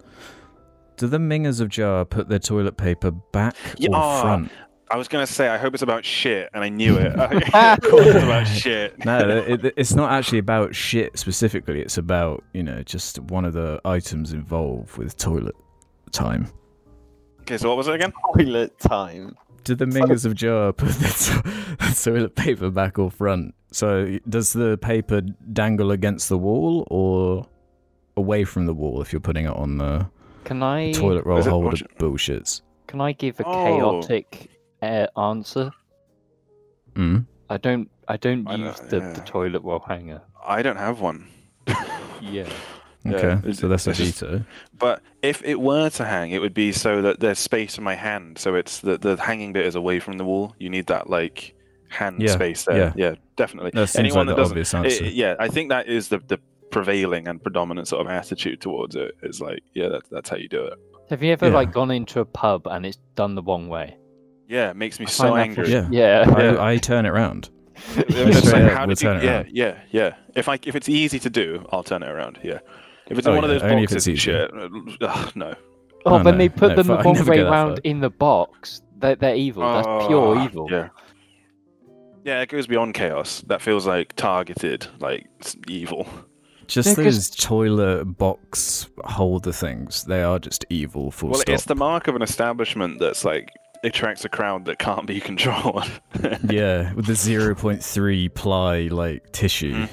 Do the Mingers of Jar put their toilet paper back Yeah, or ah, front? I was gonna say, I hope it's about shit, and I knew it. of course it's about shit. No, it, it's not actually about shit specifically. It's about, you know, just one of the items involved with toilet time. Okay, so what was it again? Toilet time. Do the Mingers of Jar put the, to- the toilet paper back or front? So does the paper dangle against the wall or away from the wall if you're putting it on the Can I? toilet roll holder what's- bullshits? Can I give a Oh. chaotic uh, answer? Mm. I don't. I don't I know, use the, yeah. the toilet roll hanger. I don't have one. Yeah. Yeah, Okay, it's- so that's a it's veto. But if it were to hang, it would be so that there's space in my hand. So it's the the hanging bit is away from the wall. You need that like hand Yeah, space there. Yeah, definitely. That seems Anyone like that the doesn't, it- yeah, I think that is the the prevailing and predominant sort of attitude towards it. it. Is like, yeah, that's that's how you do it. Have you ever Yeah. like gone into a pub and it's done the wrong way? Yeah, it makes me I so find that angry. Yeah. Yeah. I, I turn it around. I'm just Straight saying, up, how we'll did you, turn it yeah, yeah, yeah. If I if it's easy to do, I'll turn it around. Yeah. If it's Oh, in one of those only if boxes it's and shit, ugh, no. Oh, Oh, when no, they put no, them fuck, the wrong way go round in the box, they're, they're evil. That's pure Oh, evil. Yeah. Yeah, it goes beyond chaos. That feels like targeted, like s- evil. Just Yeah, 'cause- those toilet box holder things. They are just evil. Full well, stop. it's the mark of an establishment that's like attracts a crowd that can't be controlled. Yeah, with the 0.3 ply like tissue. Mm.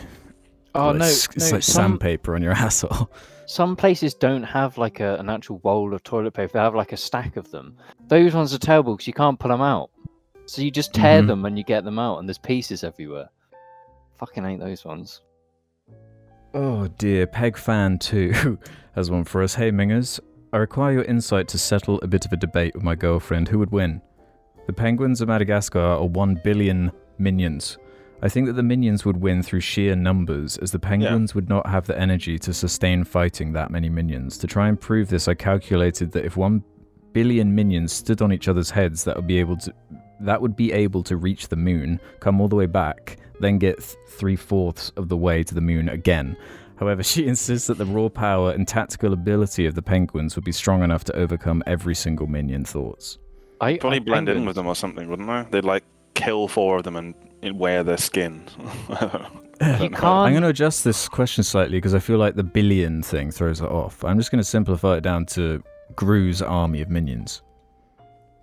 Oh Like, no, it's no like some, sandpaper on your asshole. some places don't have like a, an actual roll of toilet paper. They have like a stack of them. Those ones are terrible because you can't pull them out. So you just tear Mhm. them and you get them out, and there's pieces everywhere. Fucking hate those ones. Oh dear, Peg Fan 2 has one for us. Hey Mingers, I require your insight to settle a bit of a debate with my girlfriend. Who would win? The penguins of Madagascar are 1 billion minions. I think that the minions would win through sheer numbers, as the penguins would not have the energy to sustain fighting that many minions. To try and prove this, I calculated that if 1 billion minions stood on each other's heads, that would be able to that would be able to reach the moon, come all the way back, then get th- three fourths of the way to the moon again. However, she insists that the raw power and tactical ability of the penguins would be strong enough to overcome every single minion thoughts. I Probably I blend in with them or something, wouldn't they? They'd like kill four of them and, and wear their skin. I don't know. You I'm going to adjust this question slightly because I feel like the billion thing throws it off. I'm just going to simplify it down to Gru's army of minions.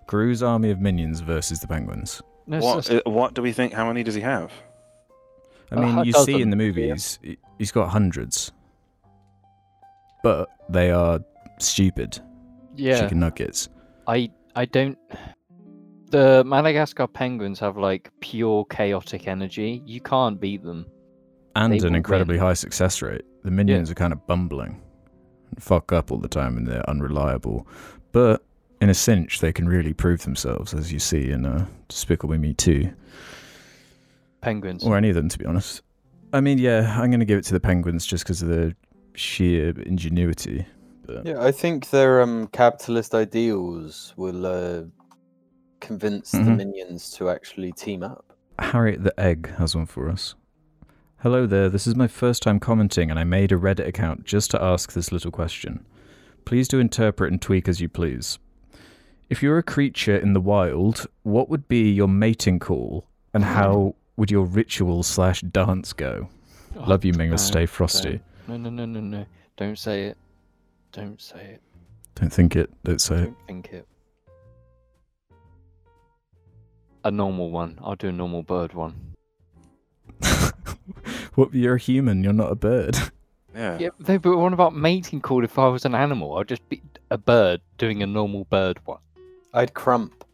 Gru's army of minions versus the penguins. No, What, just- uh, what do we think? How many does he have? I Uh, mean, how you see in the yeah. movies, he- he's got hundreds. But they are stupid yeah. chicken nuggets. I I don't. The Madagascar penguins have like pure chaotic energy. You can't beat them. And They an incredibly win. high success rate. The minions are kind of bumbling and fuck up all the time and they're unreliable. But in a cinch, they can really prove themselves, as you see in uh, Despicable Me 2. Penguins. Or any of them, to be honest. I mean, yeah, I'm going to give it to the penguins just because of the sheer ingenuity. But Yeah, I think their um, capitalist ideals will uh, convince the Mhm. minions to actually team up. Harriet the Egg has one for us. Hello there, this is my first time commenting, and I made a Reddit account just to ask this little question. Please do interpret and tweak as you please. If you're a creature in the wild, what would be your mating call, and how would your ritual slash dance go? Oh, Love you, Mingers. don't, Stay frosty. No, no, no, no, no. Don't say it. Don't say it. Don't think it. Don't say it. Don't think it. A normal one. I'll do a normal bird one. what? You're a human. You're not a bird. Yeah. Yeah, no, but what about mating call if I was an animal? I'd just be a bird doing a normal bird one. I'd crump.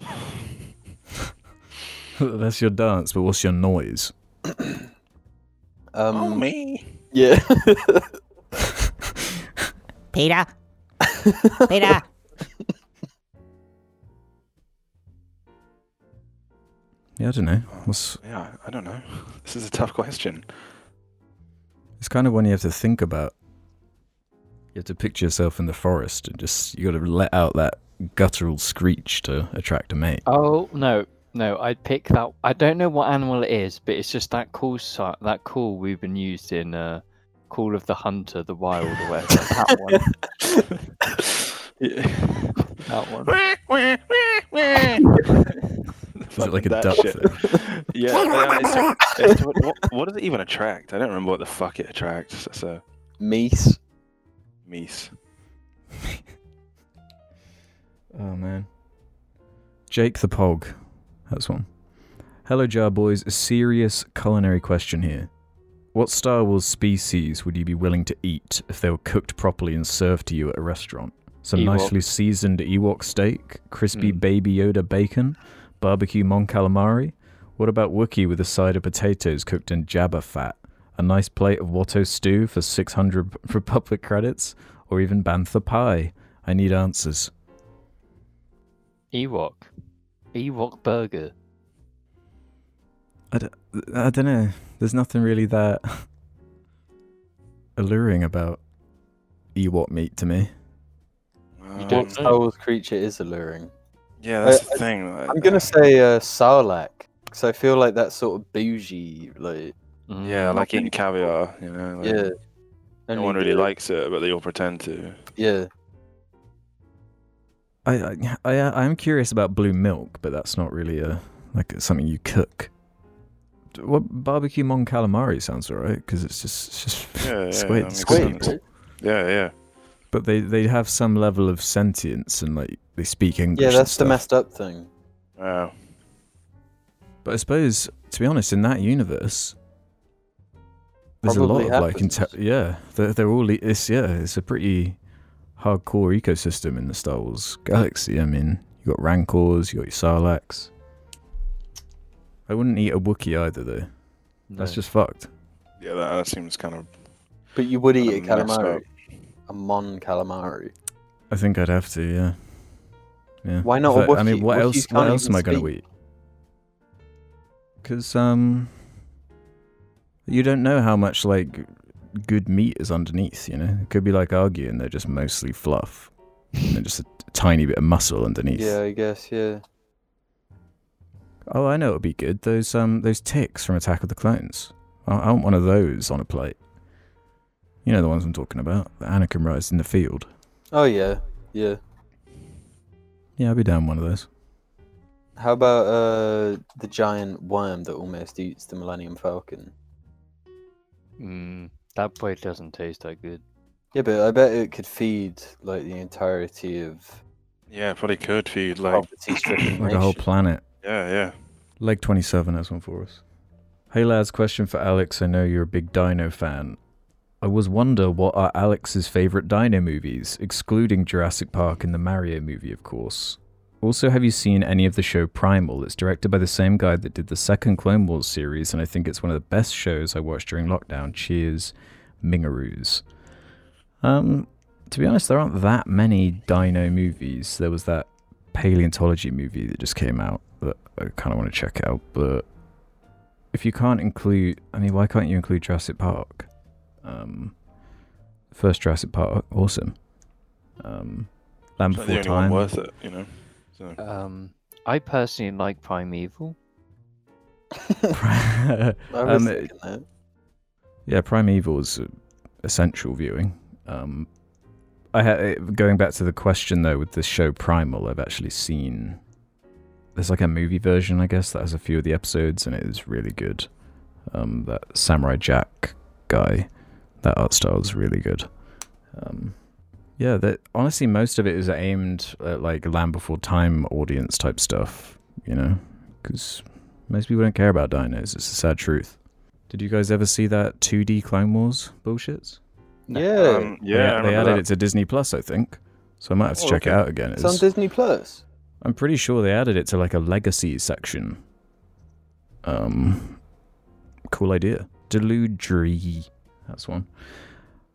That's your dance, but what's your noise? Um, oh, me. Yeah. Peter? Peter? Yeah, I don't know. What's Yeah, I don't know. This is a tough question. It's kind of one you have to think about. You have to picture yourself in the forest and just you got to let out that guttural screech to attract a mate. Oh no, no! I'd pick that. I don't know what animal it is, but it's just that cool. si- That call we've been used in uh, Call of the Hunter, the Wild, or whatever. that one. Yeah. That one. Is it like a duck shit. thing? Yeah, yeah, it's, it's, what, what does it even attract? I don't remember what the fuck it attracts. So, Meese. meese. Oh man. Jake the Pog. That's one. Hello, Jar Boys. A serious culinary question here. What Star Wars species would you be willing to eat if they were cooked properly and served to you at a restaurant? Some Ewok. nicely seasoned Ewok steak, crispy Mm. baby Yoda bacon, barbecue Mon Calamari? What about Wookie with a side of potatoes cooked in Jabba fat? A nice plate of Watto stew for 600 Republic credits? Or even Bantha pie? I need answers. Ewok. Ewok burger. I don't, I don't know. There's nothing really that alluring about Ewok meat to me. You don't What Star Wars creature is alluring? Yeah, that's I- the thing. like, I'm gonna uh, say uh, Sarlacc. So I feel like that's sort of bougie, like Mm. Yeah, like eating caviar. You know, like, yeah. No Only one really the- likes it, but they all pretend to. Yeah. I, I I I am curious about blue milk, but that's not really a like something you cook. What barbecue mon calamari sounds alright because it's just it's just Yeah, yeah, squid, that makes squid. Yeah, yeah. But they they have some level of sentience and like they speak English. Yeah, and that's the messed up thing. Wow. But I suppose, to be honest, in that universe, there's Probably a lot of like, happens. inte- yeah, they're, they're all. It's yeah, it's a pretty hardcore ecosystem in the Star Wars galaxy. I mean, you got Rancors, you got your Sarlaccs. I wouldn't eat a Wookiee either, though. That's just fucked. Yeah, that, that seems kind of. But you would eat a Kinda messed calamari. Up. A mon calamari. I think I'd have to, yeah. Yeah. Why not But, I mean, what else? What else am I going to eat? Because um, you don't know how much like good meat is underneath. You know, it could be like argue, and they're just mostly fluff, and then just a tiny bit of muscle underneath. Yeah, I guess, yeah. Oh, I know it would be good. Those um, those ticks from Attack of the Clones. I, I want one of those on a plate. You know the ones I'm talking about. The Anakin rides in the field. Oh yeah, yeah. Yeah, I'd be down one of those. How about uh the giant worm that almost eats the Millennium Falcon? Mm, that probably doesn't taste that good. Yeah, but I bet it could feed like the entirety of Yeah, probably could feed like. Like a whole planet. Yeah, yeah. Leg 27 has one for us. Hey lads, question for Alex. I know you're a big Dino fan. I was wonder what are Alex's favorite Dino movies, excluding Jurassic Park and the Mario movie, of course. Also, have you seen any of the show Primal? It's directed by the same guy that did the second Clone Wars series, and I think it's one of the best shows I watched during lockdown. Cheers, Mingaroos. Um, to be honest, there aren't that many Dino movies. There was that paleontology movie that just came out that I kind of want to check out. But if you can't include, I mean, why can't you include Jurassic Park? Um, first Jurassic Park, awesome. Um, Land It's Before the only Time. one worth it, you know. So, Um, I personally like Primeval. Um, thinking. Yeah, Primeval is essential viewing. Um, I had going back to the question though with the show Primal. I've actually seen. There's like a movie version, I guess, that has a few of the episodes, and it is really good. Um, that Samurai Jack guy, that art style is really good. Um, yeah, that honestly, most of it is aimed at like Land Before Time audience type stuff. You know, because most people don't care about dinos. It's a sad truth. Did you guys ever see that 2D Clone Wars bullshits? Yeah, um, yeah, I they, added that. it to Disney Plus, I think. So I might have to Oh, check it out again. it's on Disney Plus. I'm pretty sure they added it to like a legacy section. Um, cool idea. Deludry, that's one.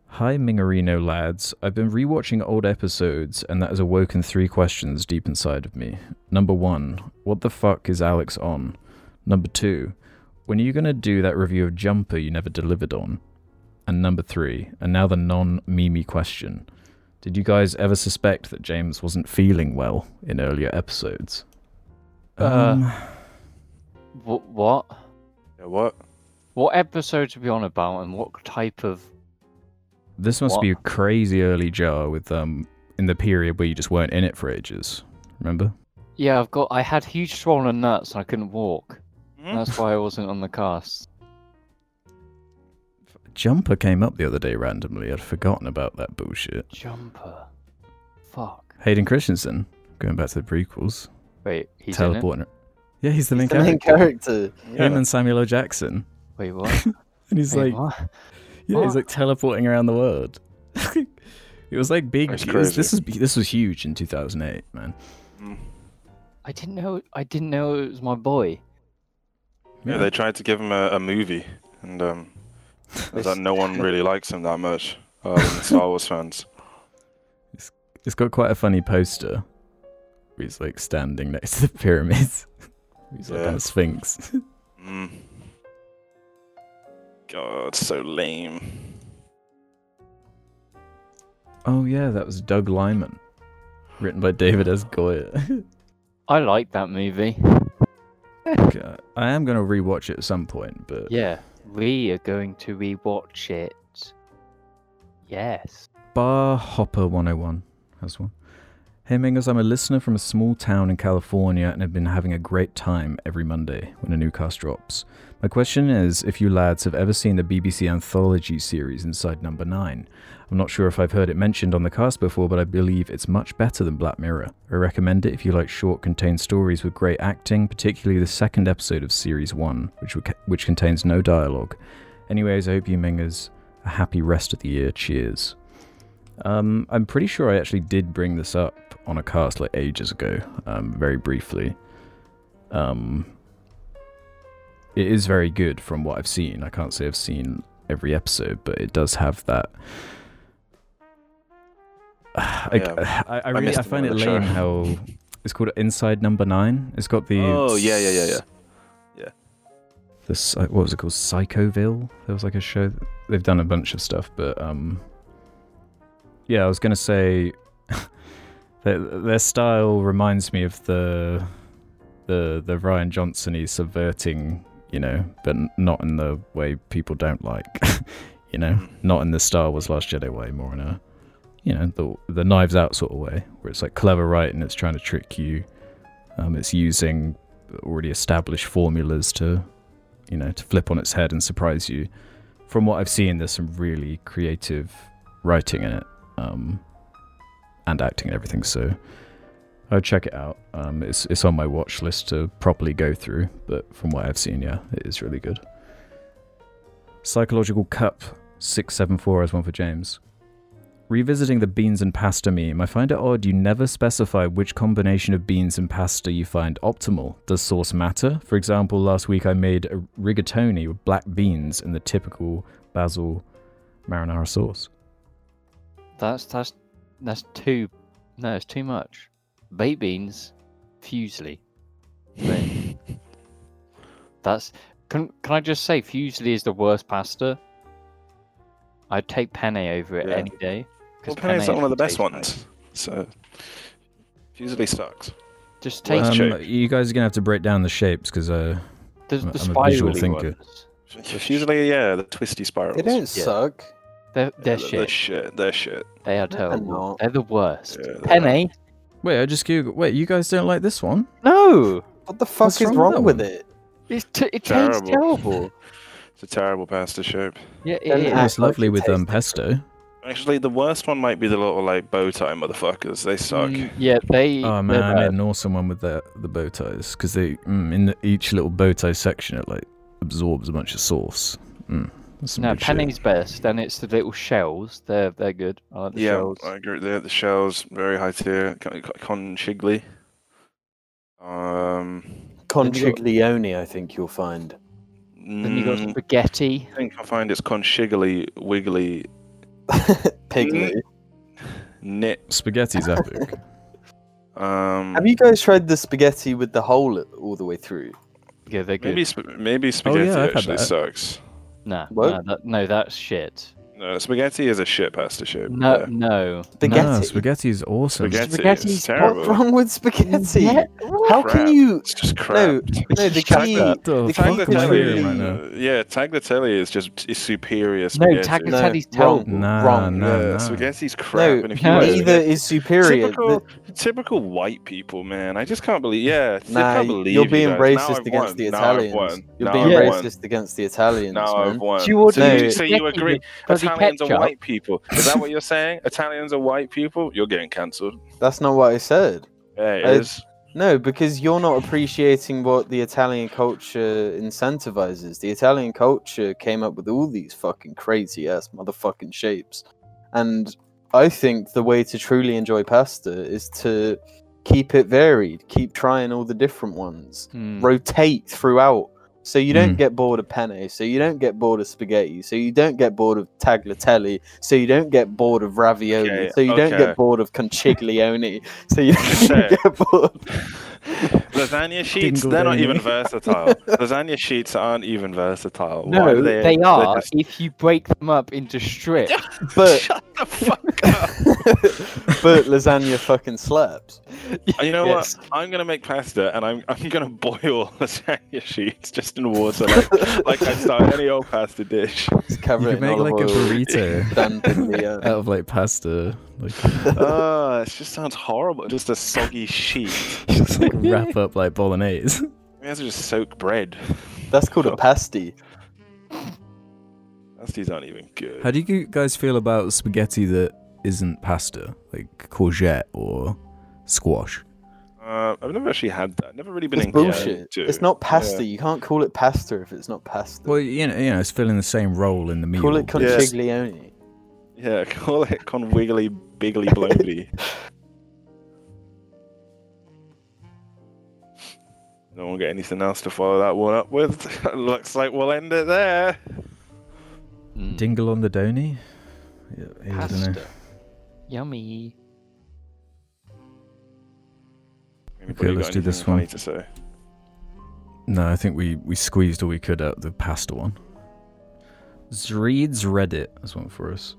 Hi, Mingarino lads. I've been rewatching old episodes, and that has awoken three questions deep inside of me. Number one, what the fuck is Alex on? Number two, when are you gonna do that review of Jumper you never delivered on? And number three, and now the non-Mimi question. Did you guys ever suspect that James wasn't feeling well in earlier episodes? Um, Uh, What? What? Yeah, what? What episode are we on about, and what type of? this must what? be a crazy early jar with um in the period where you just weren't in it for ages. Remember? Yeah, I've got. I had huge swollen nuts, and I couldn't walk. Hmm? That's why I wasn't on the cast. Jumper came up the other day randomly. I'd forgotten about that bullshit. Jumper. Fuck. Hayden Christensen, going back to the prequels, Wait, he's in it? teleporting. Yeah, he's the main He's the main character. character. Him and Samuel L. Jackson, Wait, what? and he's Wait, like, what? yeah, he's like teleporting around the world. it was like big. That's it was- this crazy. was this was huge in 2008, man. I didn't know. I didn't know it was my boy. Yeah, they tried to give him a, a movie, and um, turns out no one really likes him that much, other than Star Wars fans. It's, It's got quite a funny poster. He's like standing next to the pyramids. he's like Yeah. on a sphinx. Mm. God, so lame. oh yeah, that was Doug Liman, written by David S. Goyer. I like that movie. like uh, I am going to rewatch it at some point, but Yeah, we are going to rewatch it. Yes. Bar Hopper 101 has one. Hey Mingers, I'm a listener from a small town in California and have been having a great time every Monday when a new cast drops. My question is if you lads have ever seen the BBC anthology series Inside Number 9. I'm not sure if I've heard it mentioned on the cast before, but I believe it's much better than Black Mirror. I recommend it if you like short, contained stories with great acting, particularly the second episode of Series 1, which, which contains no dialogue. Anyways, I hope you Mingers a happy rest of the year. Cheers. Um, I'm pretty sure I actually did bring this up on a cast like ages ago, um, very briefly. Um, it is very good from what I've seen. I can't say I've seen every episode, but it does have that. I, Yeah, I, I, I really, I find it one of the lame how it's called Inside Number Nine. It's got the Oh, yeah, yeah, yeah, yeah. the Psy- what was it called Psychoville. There was like a show. They've done a bunch of stuff, but um, yeah, I was gonna say their their style reminds me of the the the Rian Johnson-y subverting, you know, but not in the way people don't like, you know, not in the Star Wars Last Jedi way, more in a you know the the Knives Out sort of way, where it's like clever writing, it's trying to trick you. Um, it's using already established formulas to you know, to flip on its head and surprise you. From what I've seen, there's some really creative writing in it, um, and acting and everything. So I'll check it out. Um, it's it's on my watch list to properly go through. But from what I've seen, yeah, it is really good. Psychological Cup six seven four is one for James. Revisiting the beans and pasta meme, I find it odd you never specify which combination of beans and pasta you find optimal. Does sauce matter? For example, last week I made a rigatoni with black beans and the typical basil marinara sauce. That's that's that's too no, it's too much. Baked beans, fusilli. Right. That's can can I just say fusilli is the worst pasta? I'd take penne over it Yeah. any day. 'cause Well, Penne's not one of the best actually tastes ones. So, usually sucks. Just take Worst Um, you guys are gonna have to break down the shapes because uh, the, I'm a- the I'm a visual thinker. ones. Usually, yeah, the twisty spirals. They don't Yeah. suck. They're, they're They're shit. shit. They're shit. They are No, they're terrible. not. They're the worst. Yeah, they're Penne? Wait, I just googled. Wait, you guys don't like this one? No, What the fuck What's is wrong with wrong with it? it's t- it tastes Terrible. terrible. It's a terrible pasta shape. Yeah, Don't it Yeah, it's lovely with um, pesto. Actually, the worst one might be the little like bow tie motherfuckers. They suck. Mm, yeah, they. Oh man, I made bad. an awesome one with the the bow ties because they mm, in the, each little bow tie section it like absorbs a bunch of sauce. Mm, that's some No, good shit. penne's best, and it's the little shells. They're they're good. I like the yeah, shells. I agree. The the shells very high tier. Con- con Shigley. Um, Conchiglione, I think you'll find. Then you got mm, spaghetti. I think I find it's conchiggly wiggly Piglet. knit. Spaghetti's epic. Um, Have you guys tried the spaghetti with the hole all the way through? Yeah, they're good. maybe sp- maybe spaghetti I've had actually that. sucks. Nah, What? nah, that, no, that's shit. No, spaghetti is a shit pasta shape. No, yeah. no. Spaghetti. No, spaghetti's awesome. Spaghetti Spaghetti's is terrible. What's wrong with spaghetti? Yeah, How Crap. can you? It's just crap. No, no. The Shut key. up. The oh, The fuck key am I is hearing really- right now? Yeah, tagliatelle is just is superior No, spaghetti. tagliatelli's No, wrong. terrible. Nah, Wrong. nah, yeah, nah. spaghetti's crap. No, and if you no, like neither spaghetti- is superior. Typical, The- typical white people, man. I just can't believe. Yeah, I Nah, can't believe you're being guys. Now racist I've against won. the Italians. You're being racist against the Italians, Now man. I've won. Do you so you, the so you agree? With bloody Italians are white people. Is that what you're saying? Italians are white people? You're getting cancelled. That's not what I said. Yeah, it Uh, is. No, because you're not appreciating what the Italian culture incentivizes. The Italian culture came up with all these fucking crazy ass motherfucking shapes. And I think the way to truly enjoy pasta is to keep it varied, keep trying all the different ones, Hmm. rotate throughout. So you don't Mm. get bored of penne, so you don't get bored of spaghetti, so you don't get bored of tagliatelle, so you don't get bored of ravioli, Okay, so you don't get bored of conchiglione, so you don't get bored. Lasagna sheets, Dingle they're not even versatile. Lasagna sheets aren't even versatile. No, are they, they're just- if you break them up into strips. But Shut the fuck fuck up. but lasagna fucking slaps. you know Yes. what? I'm gonna make pasta and I'm I'm gonna boil lasagna sheets just in water, like, like I start any old pasta dish. Just cover You it could in make olive like a oil, burrito damp in the, uh, out of like pasta. Like Oh, it just sounds horrible. Just a soggy sheet. just like wrap up like bolognese. We have to just soak bread. That's called a pasty. Pasties aren't even good. How do you guys feel about spaghetti that isn't pasta, like courgette or squash? Uh, I've never actually had that. Never really been It's engaged bullshit. to. It's not pasta. Yeah. You can't call it pasta if it's not pasta. Well, you know, you know, it's filling the same role in the meal. call it but- Yes. Yeah, call it conwiggly biggly blobly. no one get anything else to follow that one up with. Looks like we'll end it there. Mm. Dingle on the donny. Yeah, yeah, know. Pasta. Yummy. Anybody let's do this one. To say? No, I think we we squeezed all we could out of the pasta one. Zreed's Reddit has one for us.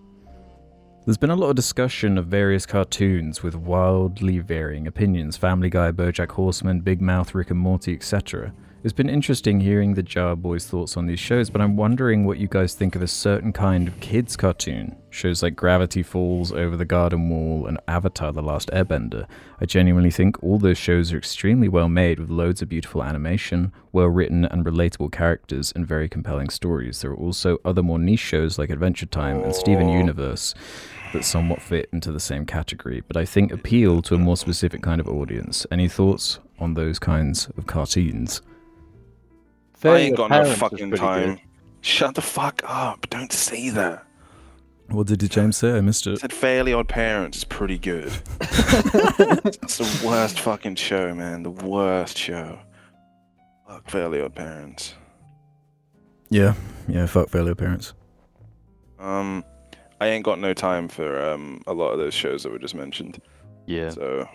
There's been a lot of discussion of various cartoons with wildly varying opinions. Family Guy, BoJack Horseman, Big Mouth, Rick and Morty, etc. It's been interesting hearing the Jar Boys' thoughts on these shows, but I'm wondering what you guys think of a certain kind of kids' cartoon. Shows like Gravity Falls, Over the Garden Wall, and Avatar The Last Airbender. I genuinely think all those shows are extremely well made with loads of beautiful animation, well written and relatable characters, and very compelling stories. There are also other more niche shows like Adventure Time and Steven. Universe that somewhat fit into the same category, but I think appeal to a more specific kind of audience. Any thoughts on those kinds of cartoons? I ain't got no fucking time. good. Shut the fuck up! Don't say that. What did James say? I missed I it. said Fairly Odd Parents is pretty good. That's the worst fucking show, man. The worst show. Fuck Fairly Odd Parents. Yeah, yeah, fuck Fairly Odd parents. Um, I ain't got no time for um a lot of those shows that were just mentioned. Yeah. So,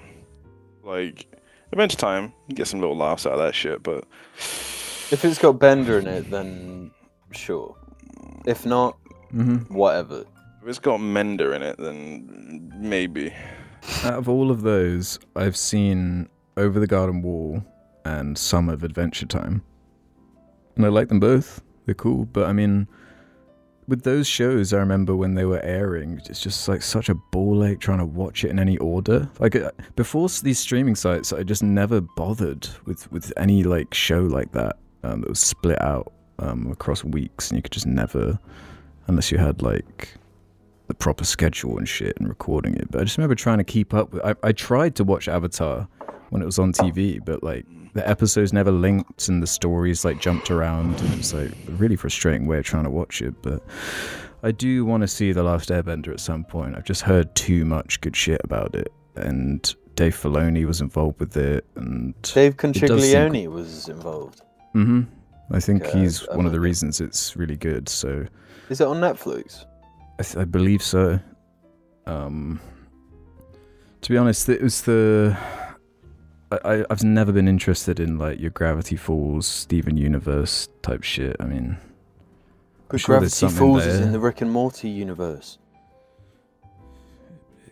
like, Adventure Time, you can get some little laughs out of that shit, but If it's got Bender in it, then sure. If not, Mm-hmm. whatever. if it's got Mender in it, then maybe. Out of all of those, I've seen Over the Garden Wall and some of Adventure Time. And I like them both. They're cool, but I mean, with those shows, I remember when they were airing, it's just like such a ball ache trying to watch it in any order. Like uh, before these streaming sites, I just never bothered with with any like show like that um, that was split out um, across weeks, and you could just never, unless you had like the proper schedule and shit and recording it. But I just remember trying to keep up with. I, I tried to watch Avatar when it was on TV, but like the episodes never linked and the stories like jumped around, and it was like a really frustrating way of trying to watch it. But I do want to see the Last Airbender at some point. I've just heard too much good shit about it, and Dave Filoni was involved with it, and Dave does seem Conchiglione was involved. Hmm I think he's I one of the reasons it's really good. So. Is it on Netflix? I, th- I believe so. Um, to be honest, it was the. I, I've never been interested in like your Gravity Falls, Steven Universe type shit. I mean, But sure Gravity Falls is in the Rick and Morty universe.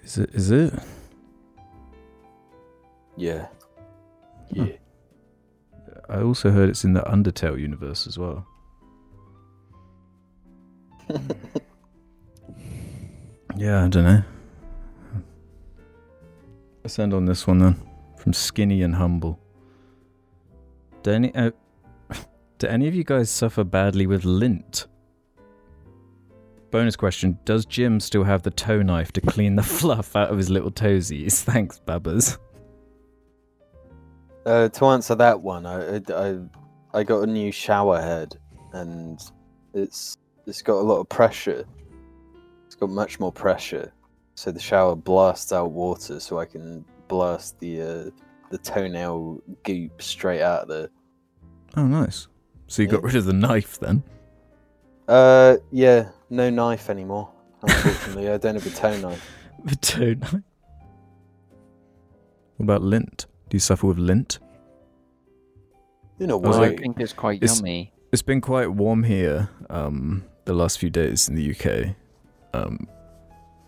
is it? Is it? Yeah. Huh. I also heard it's in the Undertale universe as well. Yeah, I don't know. Let's end on this one then. From Skinny and Humble. Do any, uh, do any of you guys suffer badly with lint? Bonus question Does Jim still have the toe knife to clean the fluff out of his little toesies? Thanks, Babbers. Uh, to answer that one, I, I- I got a new shower head, and it's it's got a lot of pressure. It's got much more pressure, so the shower blasts out water, so I can blast the uh, the toenail goop straight out of there. Oh, nice. So you got Yeah. rid of the knife then? Uh, yeah, no knife anymore. Unfortunately, I don't have a toe knife. The toe knife. What about lint? Do you suffer with lint? In a was I way, like- think it's quite it's- yummy. It's been quite warm here um, the last few days in the UK. Um,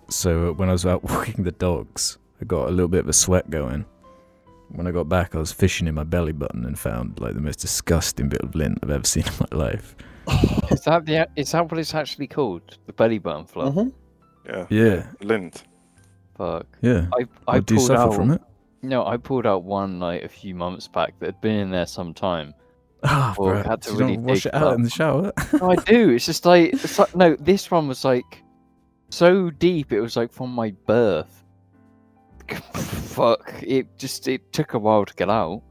So when I was out walking the dogs, I got a little bit of a sweat going. When I got back, I was fishing in my belly button and found like the most disgusting bit of lint I've ever seen in my life. Is that the is that what it's actually called? The belly button fluff. Mhm. Yeah. Yeah, Lint. Fuck. yeah. I I, I do suffer out. from it. No, I pulled out one like a few months back that had been in there some time. Ah, Well, bro, had to you really don't wash it out up. in the shower. No, I do. It's just like it's like no. This one was like so deep. It was like from my birth. Fuck. It just it took a while to get out.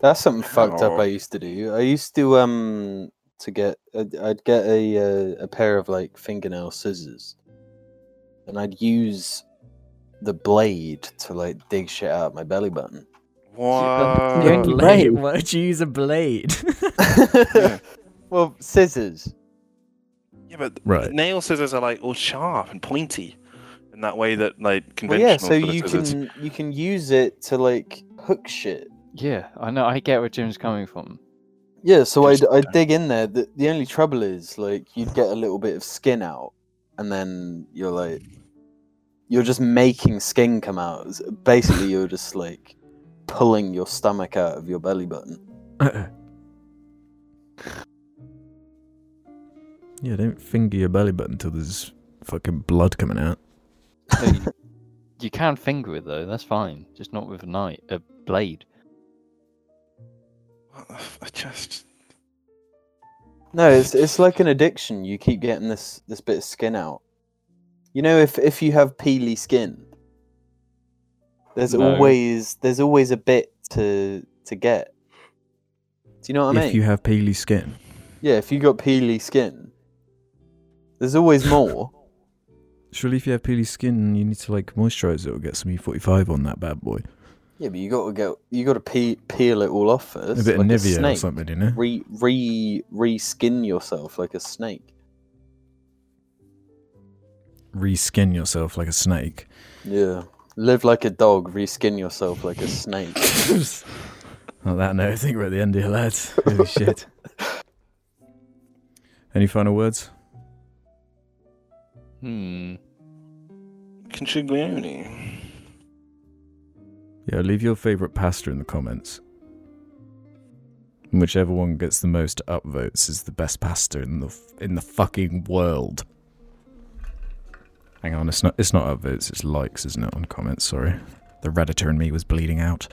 That's something fucked up Oh. I used to do. I used to um to get I'd, I'd get a uh, a pair of like fingernail scissors, and I'd use the blade to like dig shit out of my belly button. What? The only way- Why'd you use a blade? Yeah. well, scissors. Yeah, but Right. nail scissors are like all sharp and pointy in that way that like Well, conventional yeah, so you scissors. can you can use it to like hook shit. Yeah, I know. I get where Jim's coming from. Yeah, so I'd, I'd dig in there. The, the only trouble is, like, you'd get a little bit of skin out, and then you're like, you're just making skin come out. Basically, you're just like pulling your stomach out of your belly button. yeah, don't finger your belly button until there's fucking blood coming out. No, you, you can finger it though. That's fine. Just not with a knife, a blade. What the f- I just No, it's it's like an addiction. You keep getting this this bit of skin out. You know, if if you have peely skin, there's No. always there's always a bit to to get. Do you know what I if mean? If you have peely skin. Yeah, if you got peely skin, there's always more. Surely if you have peely skin, you need to like moisturize it or get some E45 on that bad boy. Yeah, but you got to go. You got to pe- peel it all off first. a bit like of Nivea or something, you know? Re re re skin yourself like a snake. Reskin yourself like a snake. Yeah, live like a dog. Reskin yourself like a snake. On that note, I think we're at the end here, lads. Holy shit. Any final words? Hmm. Conchiglione. Yeah, leave your favourite pasta in the comments. And whichever one gets the most upvotes is the best pasta in the in the fucking world. Hang on, it's not it's not upvotes, it's likes, isn't it? On comments, sorry. The redditor in me was bleeding out.